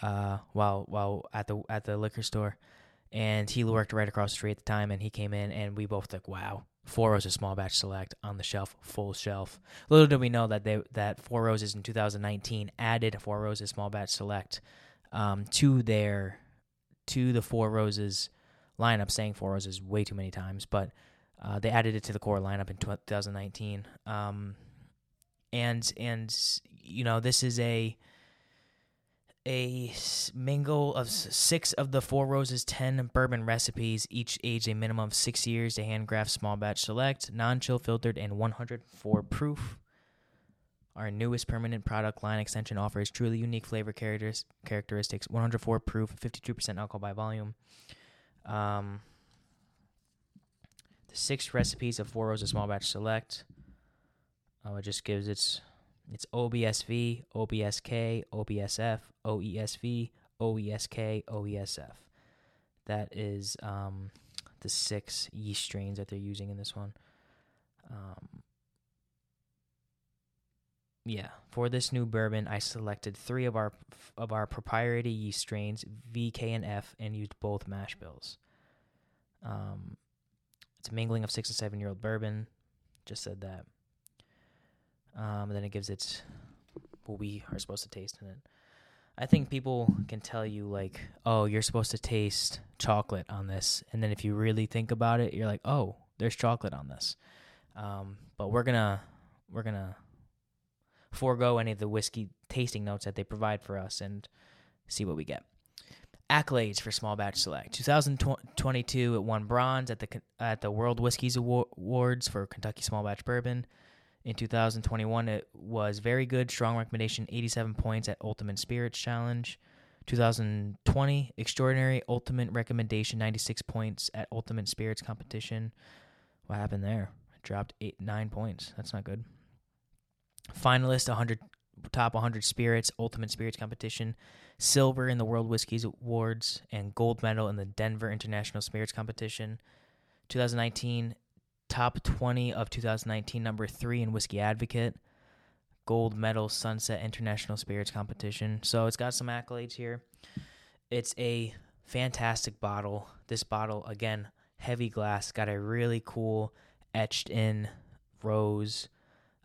Uh, while while at the at the liquor store, and he worked right across the street at the time, and he came in, and we both like, "Wow, Four Roses small batch select on the shelf, full shelf. Little did we know that they that Four Roses in 2019 added Four Roses small batch select um, to their to the Four Roses lineup. Saying Four Roses way too many times, but uh, they added it to the core lineup in 2019. Um, and and you know this is a a mingle of six of the Four Roses 10 bourbon recipes, each aged a minimum of six years to handcraft small batch select, non chill filtered, and 104 proof. Our newest permanent product line extension offers truly unique flavor characteristics 104 proof, 52% alcohol by volume. Um, six recipes of Four Roses Small Batch Select. Oh, it just gives its it's OBSV, OBSK, OBSF, OESV, OESK, OESF. That is um, the six yeast strains that they're using in this one. Um, yeah, for this new bourbon, I selected three of our of our proprietary yeast strains, V, K, and F, and used both mash bills. Um, it's a mingling of six and seven year old bourbon. Just said that. Um, then it gives it what we are supposed to taste in it. I think people can tell you like, oh, you're supposed to taste chocolate on this, and then if you really think about it, you're like, oh, there's chocolate on this. Um, but we're gonna we're gonna forego any of the whiskey tasting notes that they provide for us and see what we get. Accolades for Small Batch Select. 2022, it won bronze at the at the World Whiskies Awards for Kentucky Small Batch Bourbon. In 2021, it was very good, strong recommendation, 87 points at Ultimate Spirits Challenge. 2020, extraordinary ultimate recommendation, 96 points at Ultimate Spirits competition. What happened there? It dropped eight, nine points. That's not good. Finalist, 100 top 100 spirits, Ultimate Spirits competition, silver in the World Whiskies Awards, and gold medal in the Denver International Spirits competition. 2019 top 20 of 2019, number three in Whiskey Advocate, gold medal Sunset International Spirits Competition. So it's got some accolades here. It's a fantastic bottle. This bottle, again, heavy glass, got a really cool etched in rose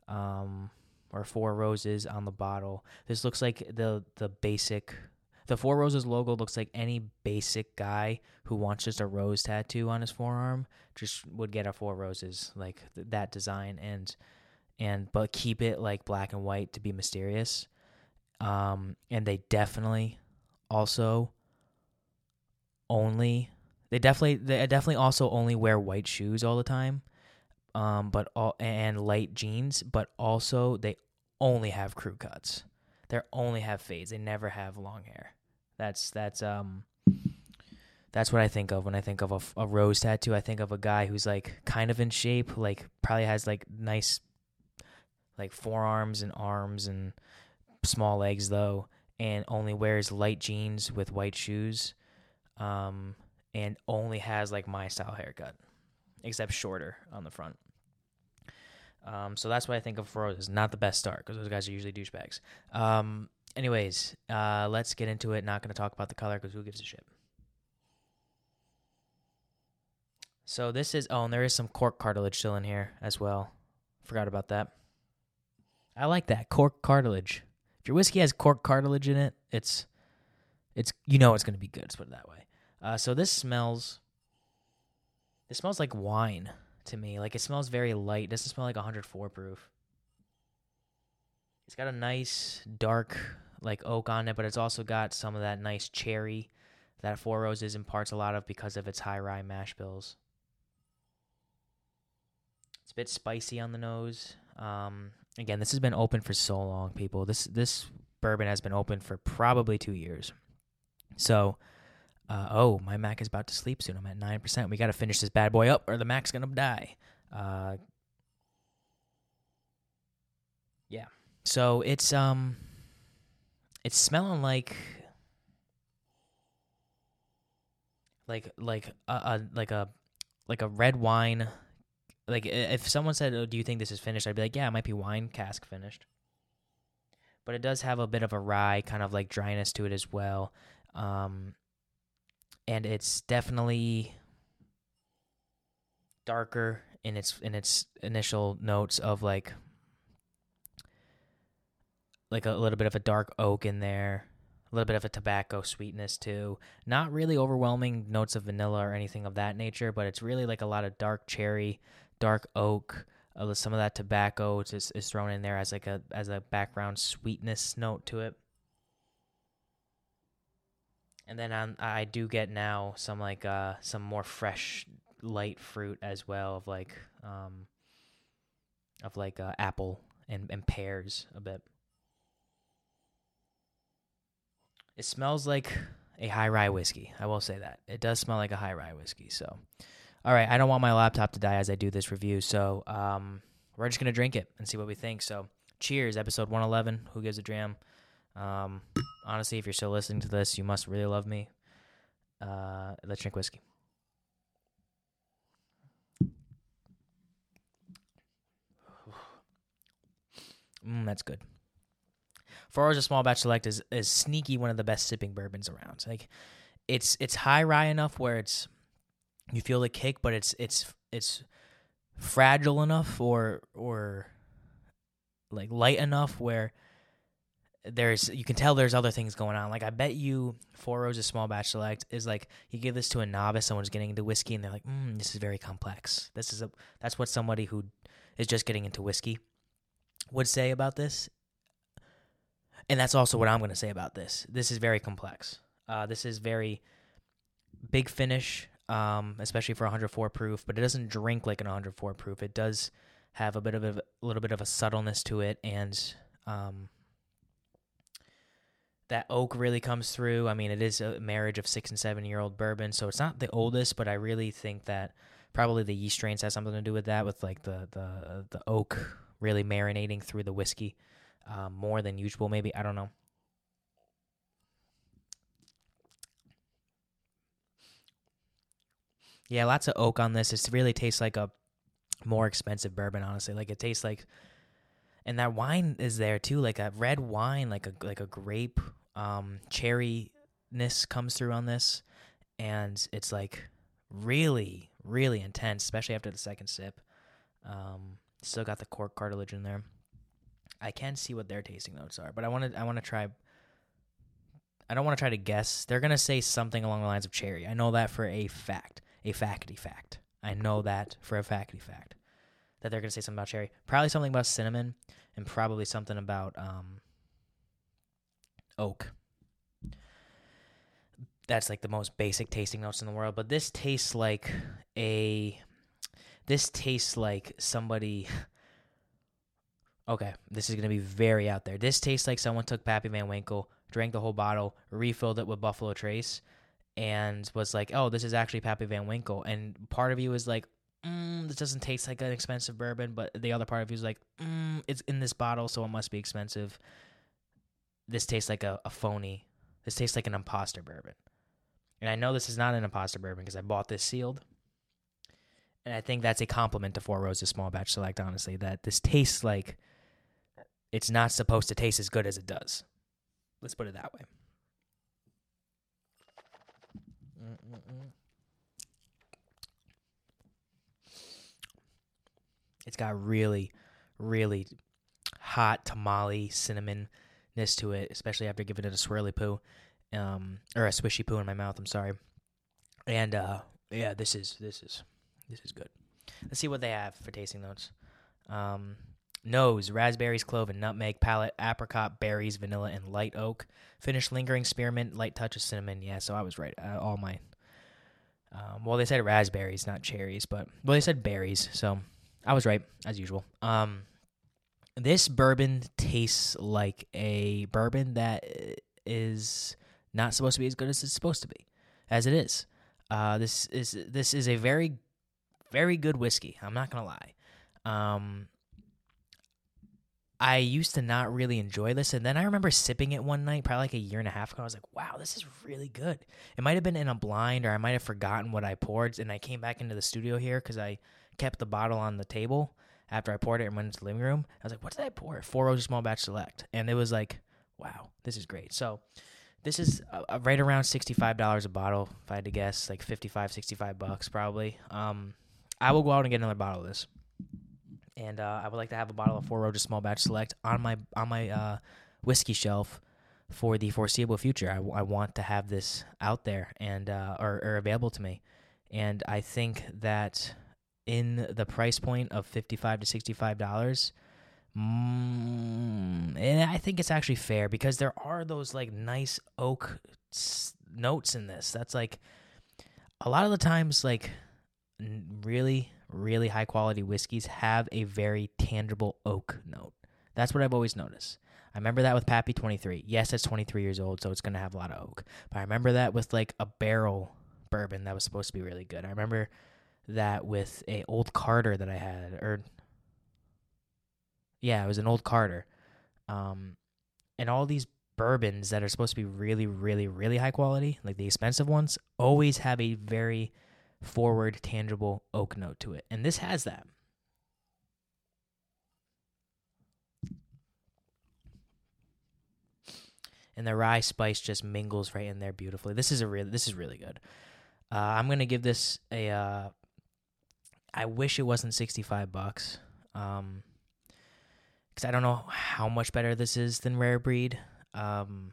um, or four roses on the bottle. This looks like the the basic the Four Roses logo looks like any basic guy who wants just a rose tattoo on his forearm just would get a Four Roses like th- that design and and but keep it like black and white to be mysterious. Um, and they definitely also only they definitely they definitely also only wear white shoes all the time. Um, but all and light jeans, but also they only have crew cuts. They only have fades. They never have long hair. That's that's um that's what I think of when I think of a, a, rose tattoo. I think of a guy who's like kind of in shape, like probably has like nice like forearms and arms and small legs though, and only wears light jeans with white shoes, um, and only has like my style haircut, except shorter on the front. Um, so that's why I think of Four Roses. Not the best start because those guys are usually douchebags. Um, anyways, uh, let's get into it. Not going to talk about the color because who gives a shit. So this is oh, and there is some cork cartilage still in here as well. Forgot about that. I like that cork cartilage. If your whiskey has cork cartilage in it, it's it's you know it's going to be good. Let's put it that way. Uh, so this smells. It smells like wine to me. Like it smells very light. It doesn't smell like 104 proof. It's got a nice dark like oak on it, but it's also got some of that nice cherry that Four Roses imparts a lot of because of its high rye mash bills. It's a bit spicy on the nose. Um, again, this has been open for so long, people. This this bourbon has been open for probably two years. So Uh, oh, my Mac is about to sleep soon. I'm at nine percent. We got to finish this bad boy up, or the Mac's gonna die. Uh, yeah. So it's um, it's smelling like like like a, a like a like a red wine. Like if someone said, oh, "Do you think this is finished?" I'd be like, "Yeah, it might be wine cask finished." But it does have a bit of a rye kind of like dryness to it as well. Um, and it's definitely darker in its in its initial notes of like like a little bit of a dark oak in there, a little bit of a tobacco sweetness too. Not really overwhelming notes of vanilla or anything of that nature, but it's really like a lot of dark cherry, dark oak. Uh, some of that tobacco is, is thrown in there as like a as a background sweetness note to it. And then on, I do get now some like uh some more fresh light fruit as well of like um of like uh, apple and and pears a bit. It smells like a high rye whiskey. I will say that. It does smell like a high rye whiskey. So, all right, I don't want my laptop to die as I do this review. So, um, we're just to drink it and see what we think. So, cheers, episode 111. Who gives a dram? Um, honestly, if you're still listening to this, you must really love me. Uh, let's drink whiskey. [SIGHS] Mm, that's good. Four a small batch select is is sneaky one of the best sipping bourbons around. Like it's it's high rye enough where it's you feel the kick, but it's it's it's fragile enough or or like light enough where there's you can tell there's other things going on. Like I bet you Four Roses Small Batch Select is like you give this to a novice, someone's getting into whiskey, and they're like, mm, "This is very complex." This is a that's what somebody who is just getting into whiskey would say about this. And that's also what I'm going to say about this. This is very complex. Uh, this is very big finish, um, especially for 104 proof, but it doesn't drink like an 104 proof. It does have a bit of a, a little bit of a subtleness to it, and um, that oak really comes through. I mean, it is a marriage of six and seven year old bourbon, so it's not the oldest, but I really think that probably the yeast strains has something to do with that, with like the the the oak really marinating through the whiskey um, more than usual. Maybe I don't know. Yeah, lots of oak on this. It really tastes like a more expensive bourbon, honestly. Like it tastes like, and that wine is there too, like a red wine, like a like a grape, um, cherryness comes through on this, and it's like really, really intense, especially after the second sip. Um, Still got the cork cartilage in there. I can see what their tasting notes are, but I want to I want to try. I don't want to try to guess. They're gonna say something along the lines of cherry. I know that for a fact, a facty fact. I know that for a facty fact that they're gonna say something about cherry. Probably something about cinnamon, and probably something about um, oak. That's like the most basic tasting notes in the world. But this tastes like a this tastes like somebody. Okay, this is going to be very out there. This tastes like someone took Pappy Van Winkle, drank the whole bottle, refilled it with Buffalo Trace, and was like, oh, this is actually Pappy Van Winkle. And part of you is like, mm, this doesn't taste like an expensive bourbon, but the other part of you is like, mm, it's in this bottle, so it must be expensive. This tastes like a, a phony. This tastes like an imposter bourbon. And I know this is not an imposter bourbon because I bought this sealed. And I think that's a compliment to Four Roses Small Batch Select, honestly, that this tastes like it's not supposed to taste as good as it does. Let's put it that way. Mm-mm-mm. It's got really, really hot tamale cinnamonness to it, especially after giving it a swirly poo, um, or a swishy poo in my mouth. I'm sorry. And uh, yeah, this is this is this is good. Let's see what they have for tasting notes. Um, nose, raspberries, clove, and nutmeg. Palate, apricot, berries, vanilla, and light oak. Finish, lingering spearmint, light touch of cinnamon. Yeah, so I was right. Uh, all my Um, well, they said raspberries, not cherries, but well, they said berries, so I was right as usual. Um, this bourbon tastes like a bourbon that is not supposed to be as good as it's supposed to be as it is. Uh, this is this is a very very good whiskey. I'm not gonna lie. Um, I used to not really enjoy this, and then I remember sipping it one night, probably like a year and a half ago. I was like, "Wow, this is really good." It might have been in a blind, or I might have forgotten what I poured, and I came back into the studio here because I kept the bottle on the table after I poured it and went into the living room. I was like, "What did I pour?" Four Roses Small Batch Select, and it was like, "Wow, this is great." So, this is uh, right around sixty-five dollars a bottle, if I had to guess, like 55, 65 bucks probably. Um, I will go out and get another bottle of this and uh, I would like to have a bottle of Four Roses Small Batch Select on my on my uh, whiskey shelf for the foreseeable future. I, I want to have this out there and uh, or, or available to me, and I think that in the price point of fifty five to sixty five dollars. Mm, and I think it's actually fair because there are those like nice oak notes in this. That's like a lot of the times, like really really high quality whiskeys have a very tangible oak note. That's what I've always noticed. I remember that with Pappy 23. Yes, it's 23 years old, so it's going to have a lot of oak. But I remember that with like a barrel bourbon that was supposed to be really good. I remember that with a old Carter that I had or yeah, it was an old Carter. Um and all these bourbons that are supposed to be really really really high quality, like the expensive ones, always have a very forward, tangible oak note to it. And this has that. And the rye spice just mingles right in there beautifully. This is a really this is really good. Uh, I'm gonna give this a. Uh, I wish it wasn't 65 bucks. Um, because I don't know how much better this is than Rare Breed. Um,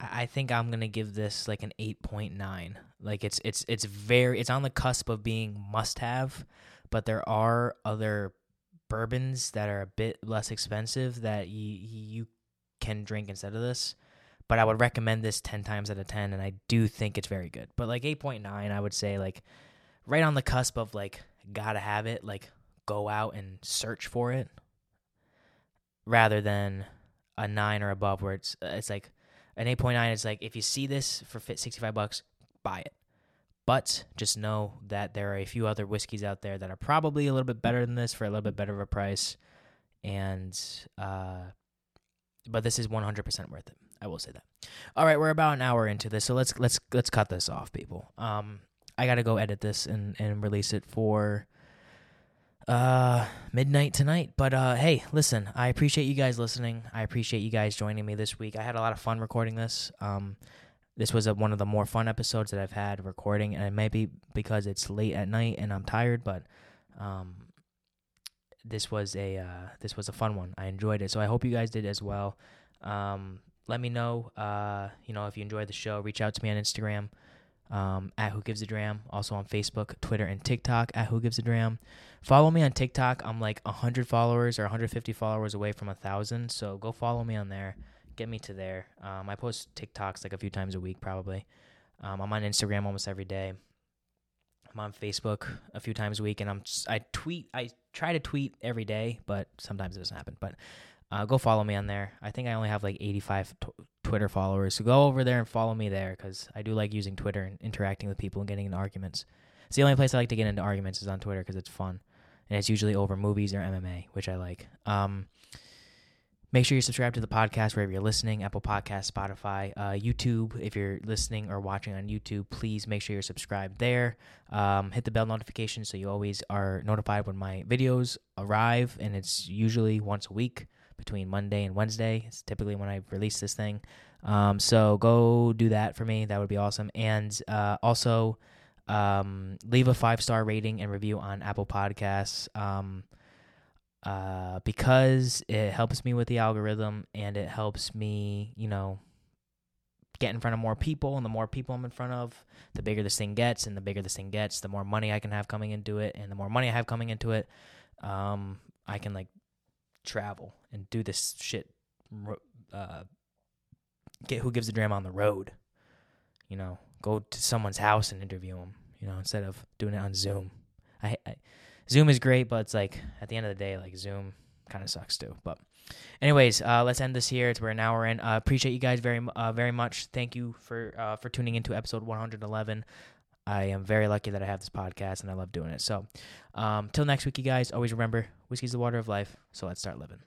I think I'm gonna give this like an eight point nine. Like it's it's it's very it's on the cusp of being must have, but there are other bourbons that are a bit less expensive that you you can drink instead of this. But I would recommend this ten times out of ten, and I do think it's very good. But like eight point nine, I would say like right on the cusp of like gotta have it. Like go out and search for it, rather than a nine or above where it's it's like an 8.9 is like if you see this for 65 bucks, buy it. But just know that there are a few other whiskeys out there that are probably a little bit better than this for a little bit better of a price. And uh but this is 100% worth it. I will say that. All right, we're about an hour into this, so let's let's let's cut this off, people. Um I got to go edit this and and release it for uh midnight tonight but uh hey listen i appreciate you guys listening. I appreciate you guys joining me this week. I had a lot of fun recording this. Um this was a, one of the more fun episodes that i've had recording and it may be because it's late at night and i'm tired but um this was a uh this was a fun one. I enjoyed it so i hope you guys did as well. Um let me know uh you know if you enjoyed the show reach out to me on instagram um, at Who Gives a Dram. Also on Facebook, Twitter, and TikTok at Who Gives a Dram. Follow me on TikTok. I'm like 100 followers or 150 followers away from a thousand. So go follow me on there. Get me to there. Um, I post TikToks like a few times a week, probably. Um, I'm on Instagram almost every day. I'm on Facebook a few times a week, and I'm I tweet. I try to tweet every day, but sometimes it doesn't happen. But uh, go follow me on there. I think I only have like 85 t- Twitter followers. So go over there and follow me there because I do like using Twitter and interacting with people and getting into arguments. It's the only place I like to get into arguments is on Twitter because it's fun. And it's usually over movies or MMA, which I like. Um, make sure you subscribe to the podcast wherever you're listening Apple Podcast, Spotify, uh, YouTube. If you're listening or watching on YouTube, please make sure you're subscribed there. Um, hit the bell notification so you always are notified when my videos arrive, and it's usually once a week between Monday and Wednesday. It's typically when I release this thing. Um, so go do that for me. That would be awesome. And uh, also um, leave a five star rating and review on Apple Podcasts. Um, uh, because it helps me with the algorithm and it helps me, you know, get in front of more people. And the more people I'm in front of, the bigger this thing gets. And the bigger this thing gets, the more money I can have coming into it. And the more money I have coming into it, um, I can like travel and do this shit. Uh, get Who Gives a Dram on the road. You know, go to someone's house and interview them. You know, instead of doing it on Zoom. I, I Zoom is great, but it's like at the end of the day, like Zoom kind of sucks too. But Anyways, uh, let's end this here. It's we're an hour in. Uh, appreciate you guys very uh, very much. Thank you for uh, for tuning into episode 111. I am very lucky that I have this podcast and I love doing it. So, um, till next week, you guys. Always remember, whiskey's the water of life. So let's start living.